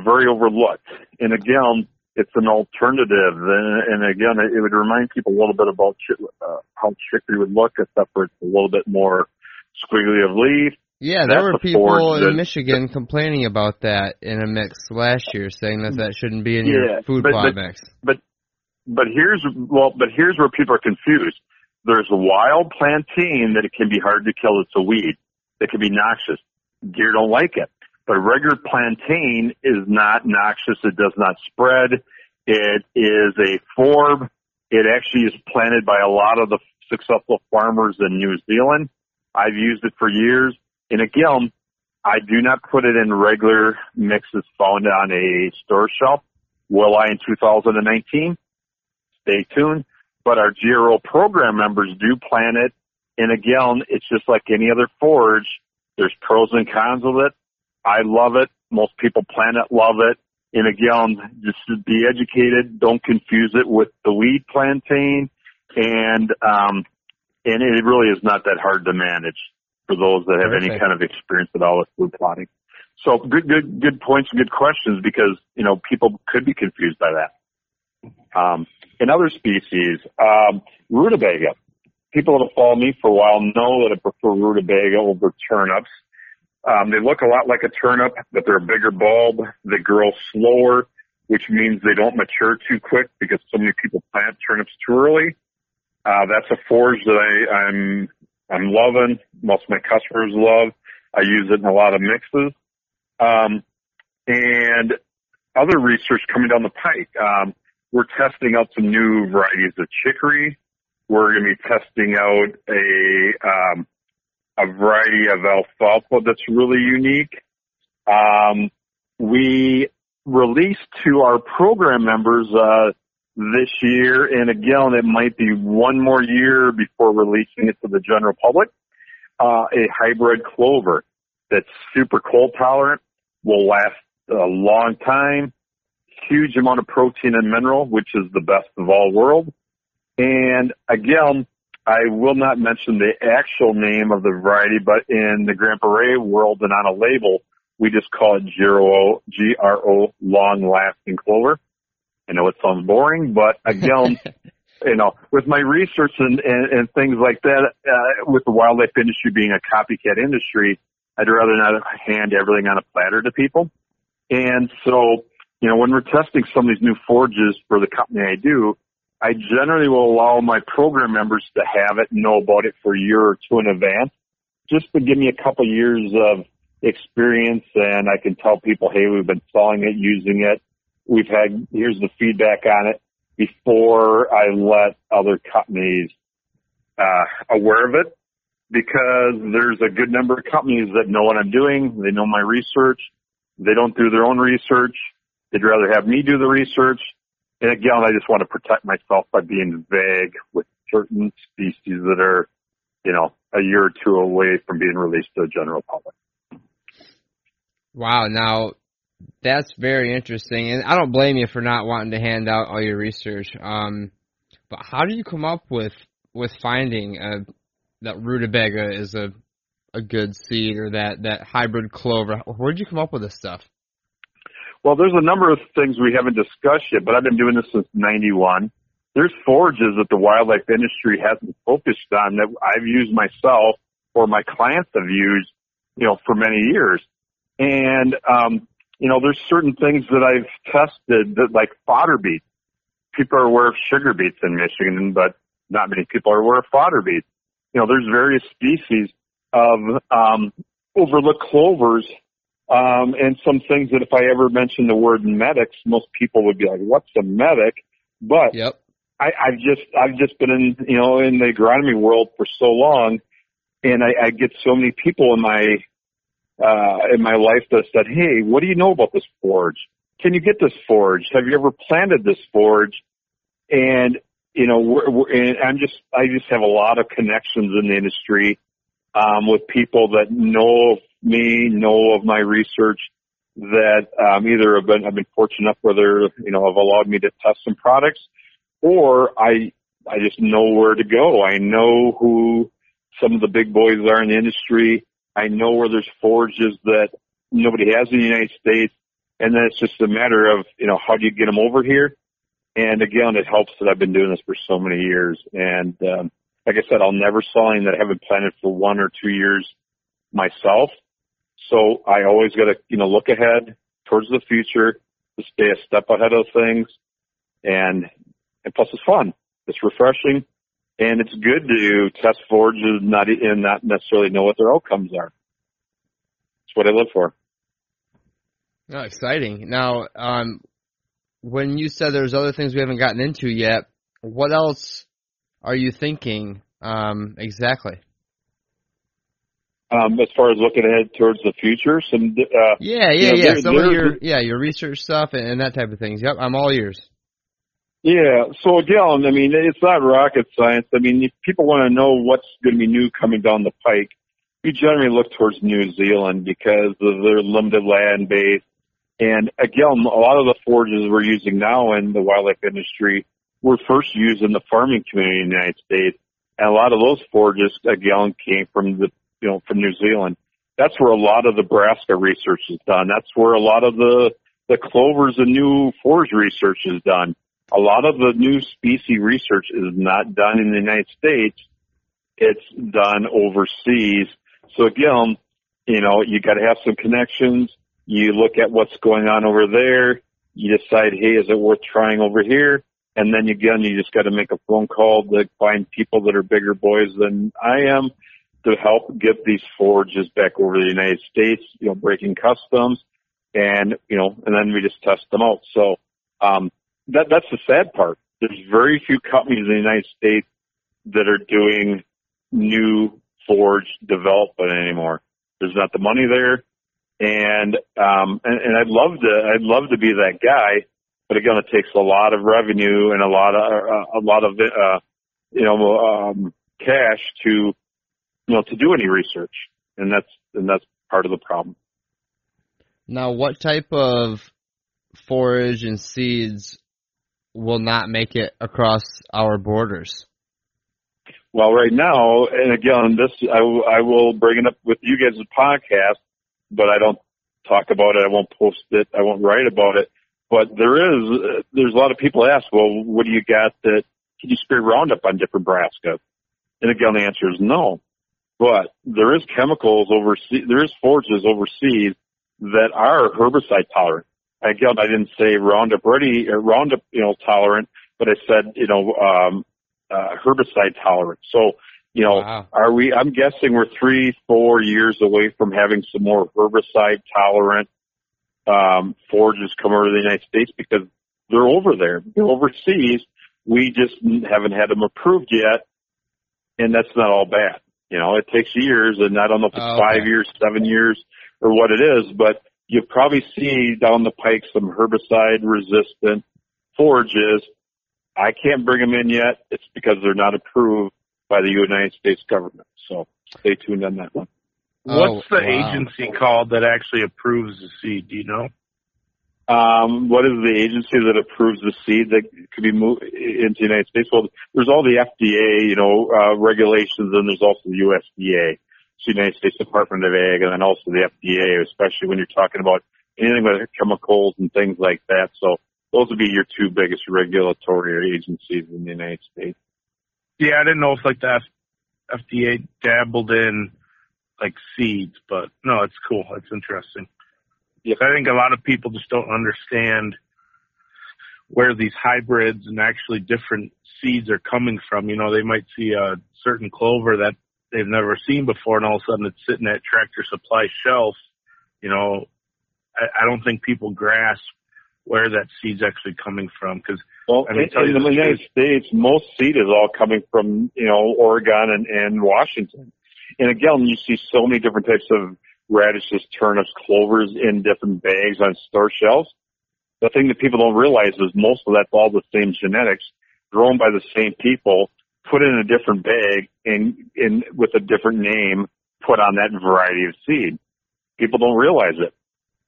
Very overlooked. And again, it's an alternative. And, and again, it, it would remind people a little bit about chi- uh, how chicory would look, except for it's a little bit more squiggly of leaf, Yeah, there That's were people in that- Michigan complaining about that in a mix last year, saying that that shouldn't be in Yeah, your food but- plot but- mix. But here's well, but here's where people are confused. There's a wild plantain that it can be hard to kill. It's a weed that can be noxious. Deer don't like it. But regular plantain is not noxious. It does not spread. It is a forb. It actually is planted by a lot of the successful farmers in New Zealand. I've used it for years. And again, I do not put it in regular mixes found on a store shelf. Will I in 2019? Stay tuned. But our GRO program members do plant it. And again, it's just like any other forage. There's pros and cons of it. I love it. Most people plant it, love it. And again, just be educated. Don't confuse it with the weed plantain. And, um, and it really is not that hard to manage for those that have any kind of experience at all with food plotting. So good, good, good points, good questions because, you know, people could be confused by that. Um, in other species, um, rutabaga. People that have followed me for a while know that I prefer rutabaga over turnips. Um, they look a lot like a turnip, but they're a bigger bulb. They grow slower, which means they don't mature too quick because so many people plant turnips too early. Uh, that's a forage that I, I'm, I'm loving. Most of my customers love. I use it in a lot of mixes. Um, and other research coming down the pike. Um, we're testing out some new varieties of chicory. We're going to be testing out a um, a variety of alfalfa that's really unique. Um, we released to our program members uh, this year, and again, it might be one more year before releasing it to the general public. Uh, a hybrid clover that's super cold tolerant, will last a long time, huge amount of protein and mineral, which is the best of all worlds. And again, I will not mention the actual name of the variety, but in the Grandpa Ray world and on a label, we just call it GRO, G-R-O, long lasting clover. I know it sounds boring, but again, [LAUGHS] you know, with my research and, and, and things like that, uh, with the wildlife industry being a copycat industry, I'd rather not hand everything on a platter to people. And so, you know, when we're testing some of these new forages for the company I do, I generally will allow my program members to have it, and know about it for a year or two in advance, just to give me a couple years of experience and I can tell people, hey, we've been selling it, using it. We've had, here's the feedback on it before I let other companies, uh, aware of it because there's a good number of companies that know what I'm doing. They know my research. They don't do their own research. They'd rather have me do the research. And again, I just want to protect myself by being vague with certain species that are, you know, a year or two away from being released to the general public. Wow, now that's very interesting, and I don't blame you for not wanting to hand out all your research. Um, but how do you come up with with finding uh, that rutabaga is a a good seed or that that hybrid clover? Where'd you come up with this stuff? Well, there's a number of things we haven't discussed yet, but I've been doing this since 91. There's forages that the wildlife industry hasn't focused on that I've used myself or my clients have used, you know, for many years. And, um, you know, there's certain things that I've tested that like fodder beets. People are aware of sugar beets in Michigan, but not many people are aware of fodder beets. You know, there's various species of, um, overlooked clovers um, and some things that if I ever mentioned the word medics, most people would be like, "What's a medic?" But Yep. I, I've just I've just been in you know in the agronomy world for so long, and I, I get so many people in my uh, in my life that said, "Hey, what do you know about this forage? Can you get this forage? Have you ever planted this forage?" And you know, we're, we're, and I'm just I just have a lot of connections in the industry um, with people that know me, know of my research, that um, either have been have been fortunate enough where they're you know have allowed me to test some products, or I I just know where to go. I know who some of the big boys are in the industry. I know where there's forages that nobody has in the United States, and then it's just a matter of you know how do you get them over here. And again, it helps that I've been doing this for so many years. And um, like I said, I'll never sell anything that I haven't planted for one or two years myself. So I always got to, you know, look ahead towards the future to stay a step ahead of things. And, and plus it's fun. It's refreshing and it's good to test forages and not, and not necessarily know what their outcomes are. That's what I live for. Oh, exciting. Now, um, when you said there's other things we haven't gotten into yet, what else are you thinking um, exactly? Um, as far as looking ahead towards the future, some uh, yeah, yeah, you know, yeah, there, some of your yeah your research stuff and, and that type of things. Yep, I'm all ears. Yeah. So again, I mean, it's not rocket science. I mean, if people want to know what's going to be new coming down the pike, we generally look towards New Zealand because of their limited land base. And again, a lot of the forages we're using now in the wildlife industry were first used in the farming community in the United States. And a lot of those forages, again, came from the, you know, from New Zealand. That's where a lot of the Brassica research is done. That's where a lot of the, the clovers and new forage research is done. A lot of the new species research is not done in the United States. It's done overseas. So again, you know, you got to have some connections. You look at what's going on over there. You decide, hey, is it worth trying over here? And then again, you just got to make a phone call to find people that are bigger boys than I am to help get these forages back over to the United States, you know, breaking customs and, you know, and then we just test them out. So, um, that, that's the sad part. There's very few companies in the United States that are doing new forage development anymore. There's not the money there. And, um, and, and I'd love to, I'd love to be that guy, but again, it takes a lot of revenue and a lot of, uh, a lot of, uh, you know, um, cash to, you know, to do any research. And that's, and that's part of the problem. Now, what type of forage and seeds will not make it across our borders? Well, right now, and again, this I, I will bring it up with you guys' podcast, but I don't talk about it. I won't post it. I won't write about it. But there is, there's a lot of people ask, well, what do you got that, can you spray Roundup on different brassica? And again, the answer is no. But there is chemicals overseas, there is forages overseas that are herbicide tolerant. Again, I didn't say Roundup ready, uh, Roundup, you know, tolerant, but I said, you know, um, uh, herbicide tolerant. So, you know, wow. are we, I'm guessing we're three, four years away from having some more herbicide tolerant, um, forages come over to the United States because they're over there. They're overseas. We just haven't had them approved yet. And that's not all bad. You know, it takes years and I don't know if it's oh, okay. five years, seven years or what it is, but you'll probably see down the pike some herbicide resistant forages. I can't bring them in yet. It's because they're not approved by the United States government. So stay tuned on that one. What's oh, the wow. agency called that actually approves the seed? Do you know? Um, what is the agency that approves the seed that could be moved into the United States? Well, there's all the FDA, you know, uh, regulations, and there's also the USDA the United States Department of Ag and then also the FDA, especially when you're talking about anything with chemicals and things like that. So those would be your two biggest regulatory agencies in the United States. Yeah, I didn't know if like the FDA dabbled in like seeds, but no, it's cool. It's interesting. Yes. I think a lot of people just don't understand where these hybrids and actually different seeds are coming from. You know, they might see a certain clover that they've never seen before, and all of a sudden it's sitting at Tractor Supply shelf. You know, I, I don't think people grasp where that seed's actually coming from because well, I mean, in, in the United States, most seed is all coming from you know Oregon and, and Washington. And again, you see so many different types of radishes, turnips, clovers in different bags on store shelves. The thing that people don't realize is most of that's all the same genetics grown by the same people put in a different bag and, and with a different name put on that variety of seed. People don't realize it.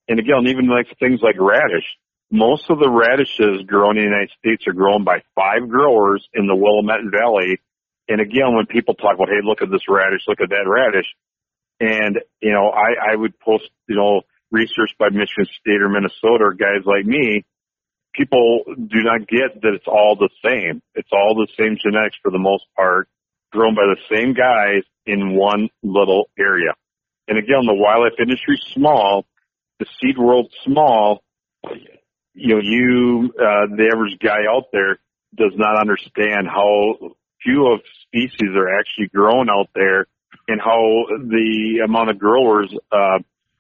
And again, even like things like radish, most of the radishes grown in the United States are grown by five growers in the Willamette Valley. And again, when people talk about, hey, look at this radish, look at that radish. And, you know, I, I would post, you know, research by Michigan State or Minnesota or guys like me people do not get that it's all the same. It's all the same genetics for the most part, grown by the same guys in one little area. And again, the wildlife industry small, the seed world small. You know, you uh, the average guy out there does not understand how few of species are actually grown out there, and how the amount of growers uh,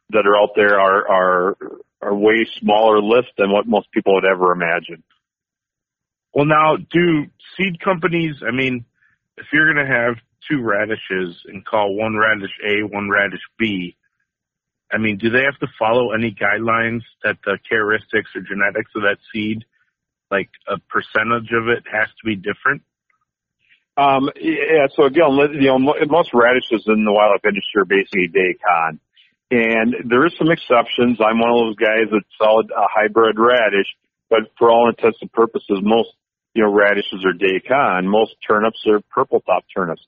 that are out there are are are way smaller list than what most people would ever imagine. Well, now, do seed companies? I mean, if you're going to have two radishes and call one radish A, one radish B, I mean, do they have to follow any guidelines that the characteristics or genetics of that seed, like a percentage of it, has to be different? Um, yeah. So again, you know, most radishes in the wildlife industry are basically Daikon. And there is some exceptions. I'm one of those guys that sell a hybrid radish, but for all intents and purposes, most, you know, radishes are Daikon. Most turnips are purple top turnips.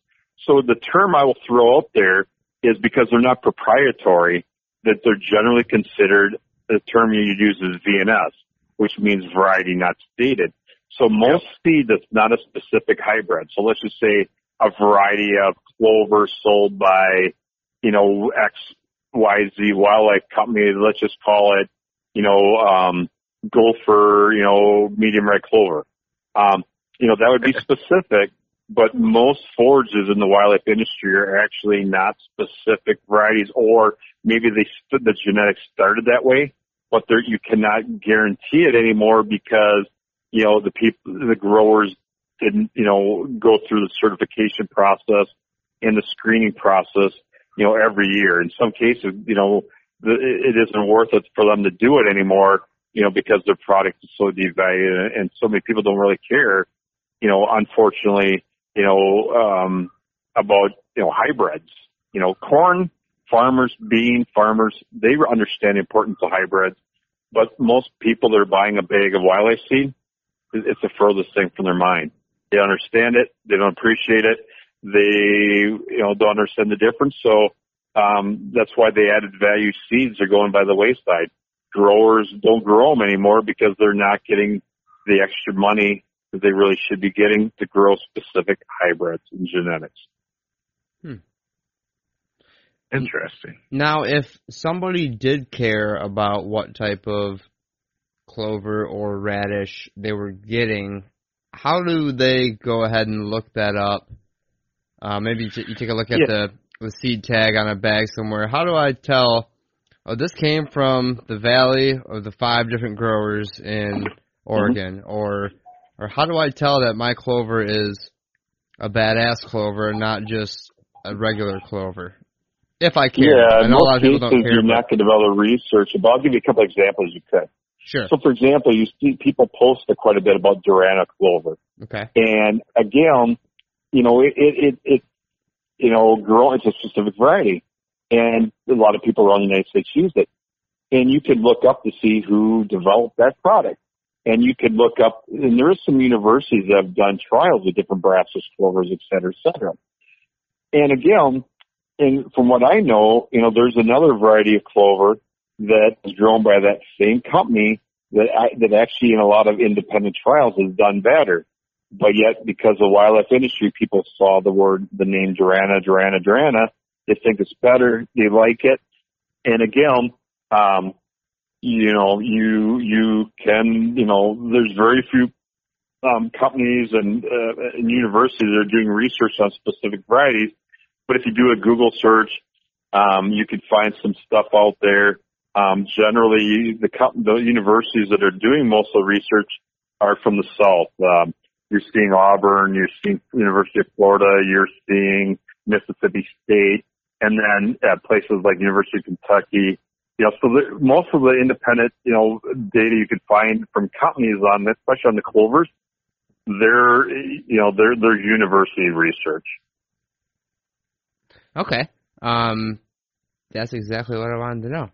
So the term I will throw out there is because they're not proprietary, that they're generally considered, the term you use is VNS, which means variety not stated. So most yep. seed that's not a specific hybrid. So let's just say a variety of clover sold by, you know, X, Y, Z Wildlife Company, let's just call it, you know, um, gopher, you know, medium red clover. Um, you know, that would be specific, but most forages in the wildlife industry are actually not specific varieties or maybe they, the genetics started that way, but there, you cannot guarantee it anymore because, you know, the people, the growers didn't, you know, go through the certification process and the screening process you know, every year. In some cases, you know, it isn't worth it for them to do it anymore, you know, because their product is so devalued and so many people don't really care, you know, unfortunately, you know, um, about, you know, hybrids, you know, corn farmers, bean farmers, they understand the importance of hybrids, but most people that are buying a bag of wildlife seed, it's the furthest thing from their mind. They understand it. They don't appreciate it they you know don't understand the difference. So um, that's why they added value seeds are going by the wayside. Growers don't grow them anymore because they're not getting the extra money that they really should be getting to grow specific hybrids and genetics. Hmm. Interesting. Now, if somebody did care about what type of clover or radish they were getting, how do they go ahead and look that up uh, maybe you take a look at yeah. the the seed tag on a bag somewhere. How do I tell? Oh, this came from the valley of the five different growers in Oregon, mm-hmm. or or how do I tell that my clover is a badass clover and not just a regular clover? If I care, yeah, I know a lot of people don't care. You're not going to develop research, but I'll give you a couple examples you could. Sure. So, for example, you see people post quite a bit about Durana clover. Okay. And again, you know, it, it, it, you know, grow, it's a specific variety. And a lot of people around the United States use it. And you can look up to see who developed that product. And you could look up, and there is some universities that have done trials with different brasses, clovers, et cetera, et cetera. And again, and from what I know, you know, there's another variety of clover that is grown by that same company that I, that actually in a lot of independent trials has done better but yet because of wildlife industry, people saw the word, the name Durana, Durana, Durana. They think it's better. They like it. And again, um, you know, you, you can, you know, there's very few, um, companies and, uh, and universities that are doing research on specific varieties. But if you do a Google search, um, you can find some stuff out there. Um, generally, the, the universities that are doing most of the research are from the South. Um, you're seeing Auburn, you're seeing University of Florida, you're seeing Mississippi State, and then at places like University of Kentucky. You know, so the, most of the independent, you know, data you could find from companies on this, especially on the clovers, they're, you know, they're, they're university research. Okay. Um, that's exactly what I wanted to know.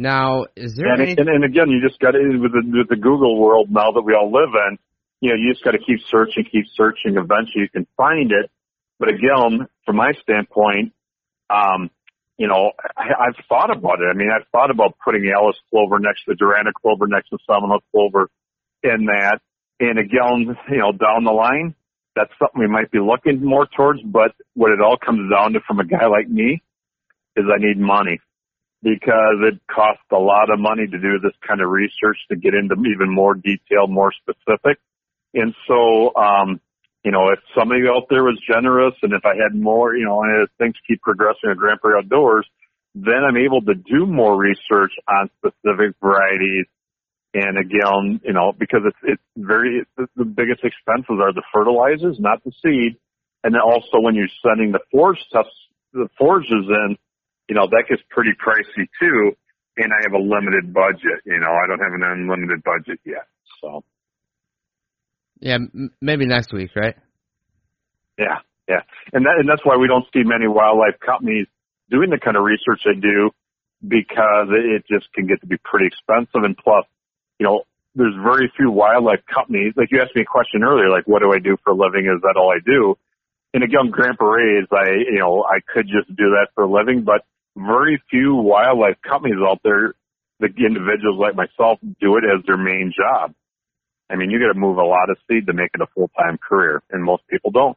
Now, is there and, any... and, and again, you just got to with the, with the Google world now that we all live in you know, you just got to keep searching, keep searching. Eventually you can find it. But again, from my standpoint, um, you know, I, I've thought about it. I mean, I've thought about putting Alice clover next to Durana clover next to Seminole clover in that. And again, you know, down the line, that's something we might be looking more towards. But what it all comes down to from a guy like me is I need money because it costs a lot of money to do this kind of research to get into even more detail, more specific. And so, um, you know, if somebody out there was generous and if I had more, you know, and as things keep progressing at Grandpa Ray Outdoors, then I'm able to do more research on specific varieties. And again, you know, because it's, it's very, it's, the biggest expenses are the fertilizers, not the seed. And then also when you're sending the forage stuff, the forages in, you know, that gets pretty pricey too. And I have a limited budget, you know, I don't have an unlimited budget yet. So. Yeah, m- maybe next week, right? Yeah, yeah, and that and that's why we don't see many wildlife companies doing the kind of research they do because it just can get to be pretty expensive. And plus, you know, there's very few wildlife companies. Like you asked me a question earlier, like what do I do for a living? Is that all I do? And again, Grandpa Ray's, I you know I could just do that for a living, but very few wildlife companies out there, the individuals like myself, do it as their main job. I mean, you got to move a lot of seed to make it a full time career, and most people don't.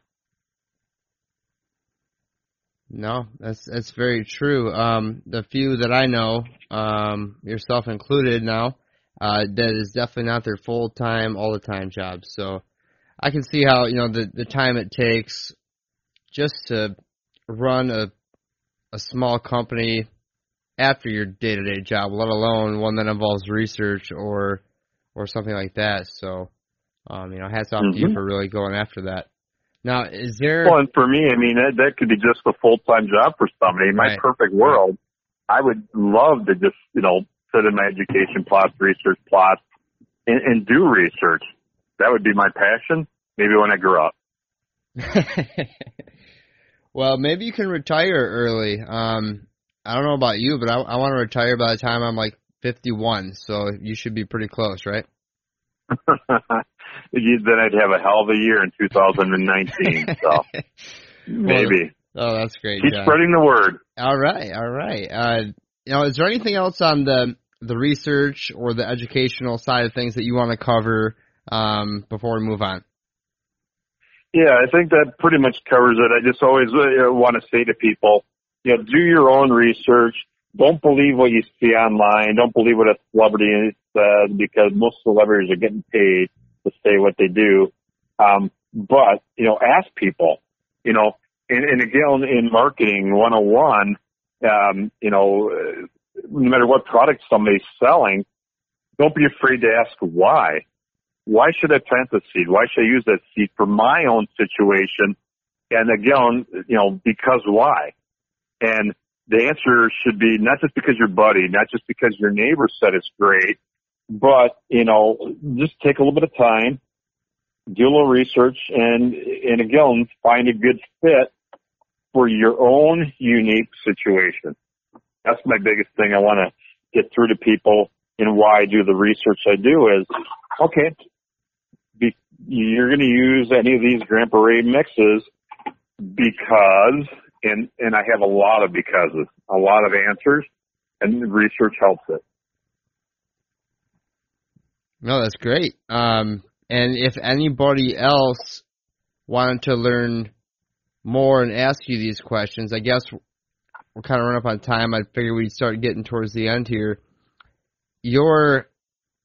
No, that's that's very true. Um, the few that I know, um, yourself included now, uh, that is definitely not their full time, all the time job. So I can see how you know the the time it takes just to run a a small company after your day to day job, let alone one that involves research or or something like that. So, um, you know, hats off mm-hmm. to you mm-hmm. for really going after that. Now, is there? Well, and for me, I mean, that, that could be just a full time job for somebody. In my right. perfect world, I would love to just, you know, sit in my education plots, research plots, and, and do research. That would be my passion. Maybe when I grow up. [LAUGHS] well, maybe you can retire early. Um, I don't know about you, but I, I want to retire by the time I'm like 51, so you should be pretty close, right? [LAUGHS] then I'd have a hell of a year in 2019. [LAUGHS] So maybe. Well, oh, that's great. Keep John. spreading the word. All right, all right. Uh, you know, is there anything else on the the research or the educational side of things that you want to cover um, before we move on? Yeah, I think that pretty much covers it. I just always uh, want to say to people, you know, do your own research don't believe what you see online. Don't believe what a celebrity says because most celebrities are getting paid to say what they do. Um, but, you know, ask people, you know, and, and again, in marketing 101, um, you know, no matter what product somebody's selling, don't be afraid to ask why. Why should I plant the seed? Why should I use that seed for my own situation? And again, you know, because why? And the answer should be not just because your buddy, not just because your neighbor said it's great, but you know, just take a little bit of time, do a little research, and and again, find a good fit for your own unique situation. That's my biggest thing I want to get through to people and why I do the research I do is, okay, you're going to use any of these Grandpa Ray's mixes because and and I have a lot of becauses, a lot of answers, and research helps it. No, that's great. Um, and if anybody else wanted to learn more and ask you these questions, I guess we're kind of running up on time. I figure we'd start getting towards the end here. Your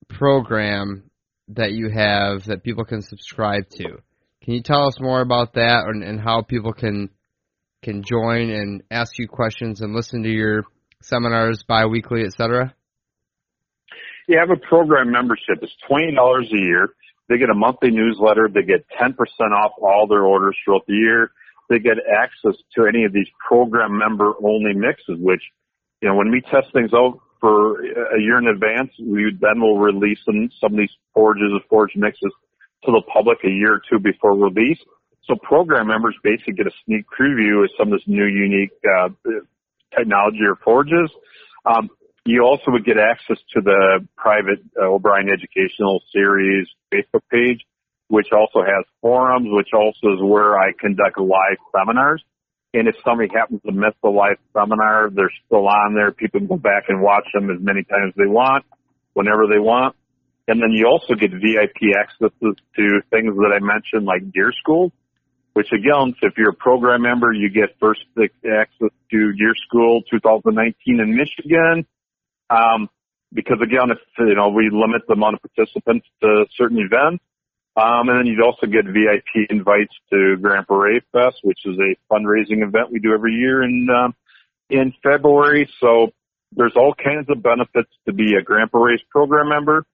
program that you have that people can subscribe to. Can you tell us more about that and, and how people can can join and ask you questions and listen to your seminars biweekly, etc.? I have a program membership. It's twenty dollars a year. They get a monthly newsletter. They get ten percent off all their orders throughout the year. They get access to any of these program member only mixes, which, you know, when we test things out for a year in advance, we then will release them, some of these forages of forage mixes to the public a year or two before release. So program members basically get a sneak preview of some of this new unique uh, technology or forages. Um, you also would get access to the private uh, O'Brien Educational Series Facebook page, which also has forums, which also is where I conduct live seminars. And if somebody happens to miss the live seminar, they're still on there. People can go back and watch them as many times as they want, whenever they want. And then you also get VIP access to things that I mentioned, like deer school which again, if you're a program member, you get first access to deer school 2019 in Michigan. Um, because again, if, you know, we limit the amount of participants to certain events. Um, and then you'd also get VIP invites to Grand Ray Fest, which is a fundraising event we do every year in, um, in February. So there's all kinds of benefits to be a Grandpa Ray's program member.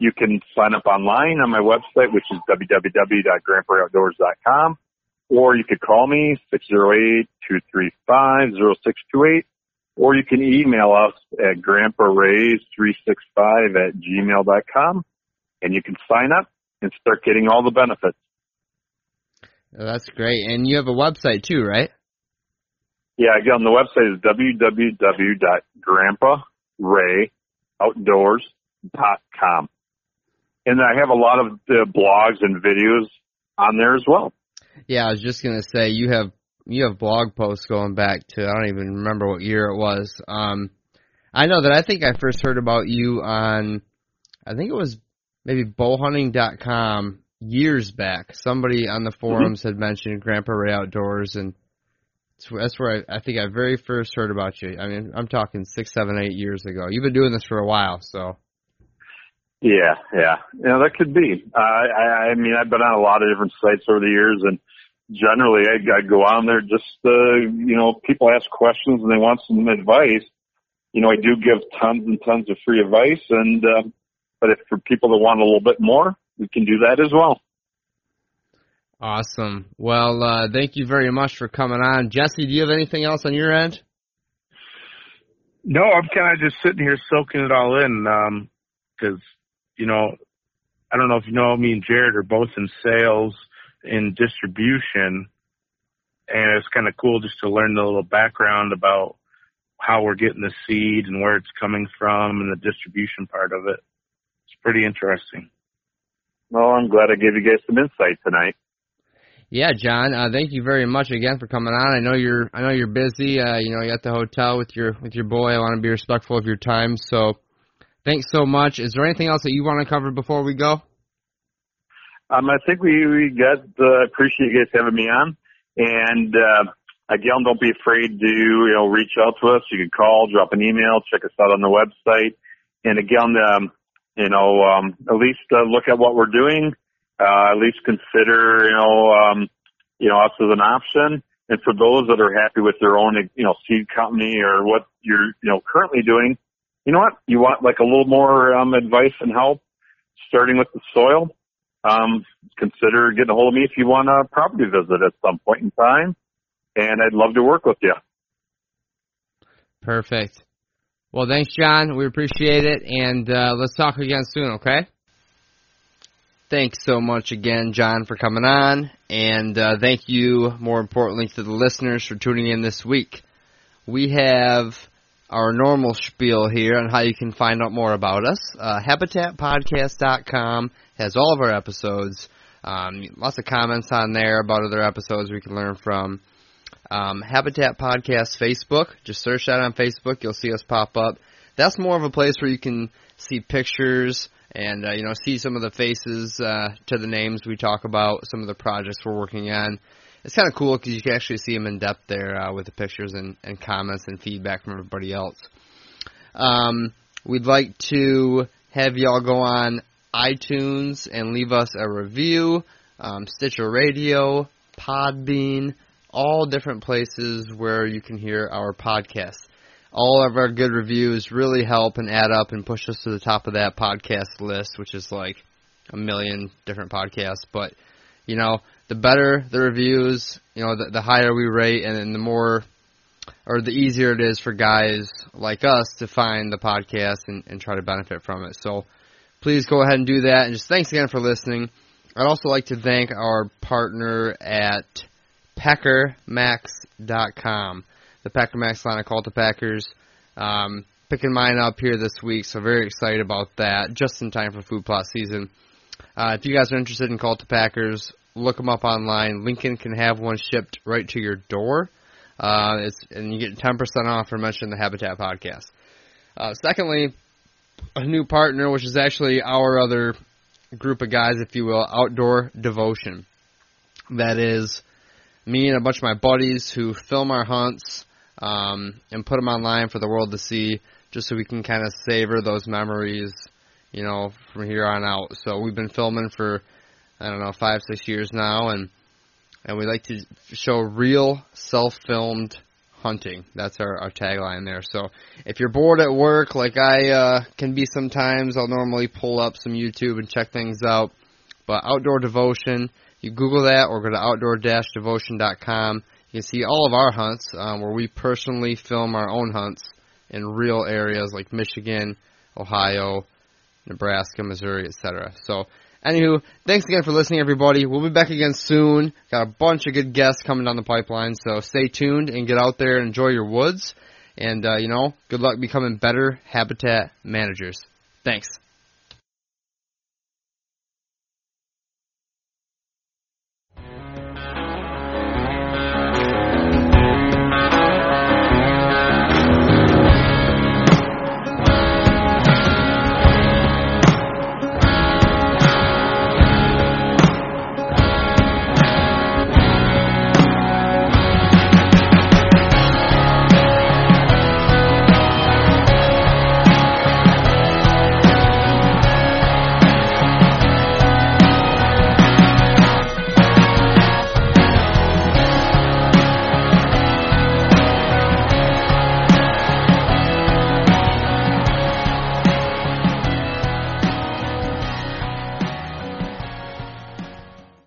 You can sign up online on my website, which is www.grandparayoutdoors.com or you could call me 608-235-0628, or you can email us at grandparays365 at gmail.com, and you can sign up and start getting all the benefits. Oh, that's great. And you have a website too, right? Yeah, again, the website is www.grandparayoutdoors.com. And I have a lot of uh, blogs and videos on there as well. Yeah, I was just gonna say you have you have blog posts going back to I don't even remember what year it was. Um, I know that I think I first heard about you on I think it was maybe bowhunting.com years back. Somebody on the mm-hmm. forums mm-hmm. had mentioned Grandpa Ray Outdoors, and that's where I, I think I very first heard about you. I mean, I'm talking six, seven, eight years ago. You've been doing this for a while, so. Yeah, yeah, yeah. That could be. Uh, I, I mean, I've been on a lot of different sites over the years, and generally I, I go on there just, uh, you know, people ask questions and they want some advice. You know, I do give tons and tons of free advice, and uh, but if for people that want a little bit more, we can do that as well. Awesome. Well, uh, thank you very much for coming on, Jesse. Do you have anything else on your end? No, I'm kind of just sitting here soaking it all in because um, you know, I don't know if you know me and Jared are both in sales in distribution, and it's kind of cool just to learn a little background about how we're getting the seed and where it's coming from and the distribution part of it. It's pretty interesting. Well, I'm glad I gave you guys some insight tonight. Yeah, John. Uh, thank you very much again for coming on. I know you're I know you're busy. Uh, you know, you at the hotel with your with your boy. I want to be respectful of your time. So Thanks so much. Is there anything else that you want to cover before we go? Um, I think we, we got, uh, appreciate you guys having me on. And, uh, again, don't be afraid to, you know, reach out to us. You can call, drop an email, check us out on the website. And again, um, you know, um, at least uh, look at what we're doing. Uh, at least consider, you know, um, you know, us as an option. And for those that are happy with their own, you know, seed company or what you're, you know, currently doing, you know what? You want like a little more um, advice and help, starting with the soil. Um, consider getting a hold of me if you want a property visit at some point in time, and I'd love to work with you. Perfect. Well, thanks, John. We appreciate it, and uh, let's talk again soon. Okay. Thanks so much again, John, for coming on, and uh, thank you, more importantly, to the listeners for tuning in this week. We have our normal spiel here on how you can find out more about us. Uh, HabitatPodcast.com has all of our episodes. Um, lots of comments on there about other episodes we can learn from. Um, Habitat Podcast Facebook. Just search that on Facebook. You'll see us pop up. That's more of a place where you can see pictures and uh, you know see some of the faces uh, to the names we talk about, some of the projects we're working on it's kind of cool because you can actually see them in depth there uh, with the pictures and, and comments and feedback from everybody else. Um, we'd like to have y'all go on iTunes and leave us a review, um, Stitcher Radio, Podbean, all different places where you can hear our podcast. All of our good reviews really help and add up and push us to the top of that podcast list, which is like a million different podcasts. But, you know, the better the reviews, you know, the, the higher we rate, and then the more or the easier it is for guys like us to find the podcast and, and try to benefit from it. So please go ahead and do that. And just thanks again for listening. I'd also like to thank our partner at PackerMaxx.com. The PeckerMax line of cultipackers. Um, picking mine up here this week, so very excited about that. Just in time for food plot season. Uh, if you guys are interested in cultipackers, look them up online. Lincoln can have one shipped right to your door. Uh, it's, and you get 10% off for mentioning the Habitat podcast. Uh, secondly, a new partner, which is actually our other group of guys, if you will, Outdoor Devotion. That is me and a bunch of my buddies who film our hunts um, and put them online for the world to see, just so we can kind of savor those memories, you know, from here on out. So we've been filming for I don't know five six years now, and and we like to show real self-filmed hunting. That's our, our tagline there. So if you're bored at work, like I uh, can be sometimes, I'll normally pull up some YouTube and check things out. But Outdoor Devotion, you Google that or go to outdoor-devotion.com. You can see all of our hunts um, where we personally film our own hunts in real areas like Michigan, Ohio, Nebraska, Missouri, etc. So Anywho, thanks again for listening, everybody. We'll be back again soon. Got a bunch of good guests coming down the pipeline, so stay tuned and get out there and enjoy your woods. And, uh, you know, good luck becoming better habitat managers. Thanks.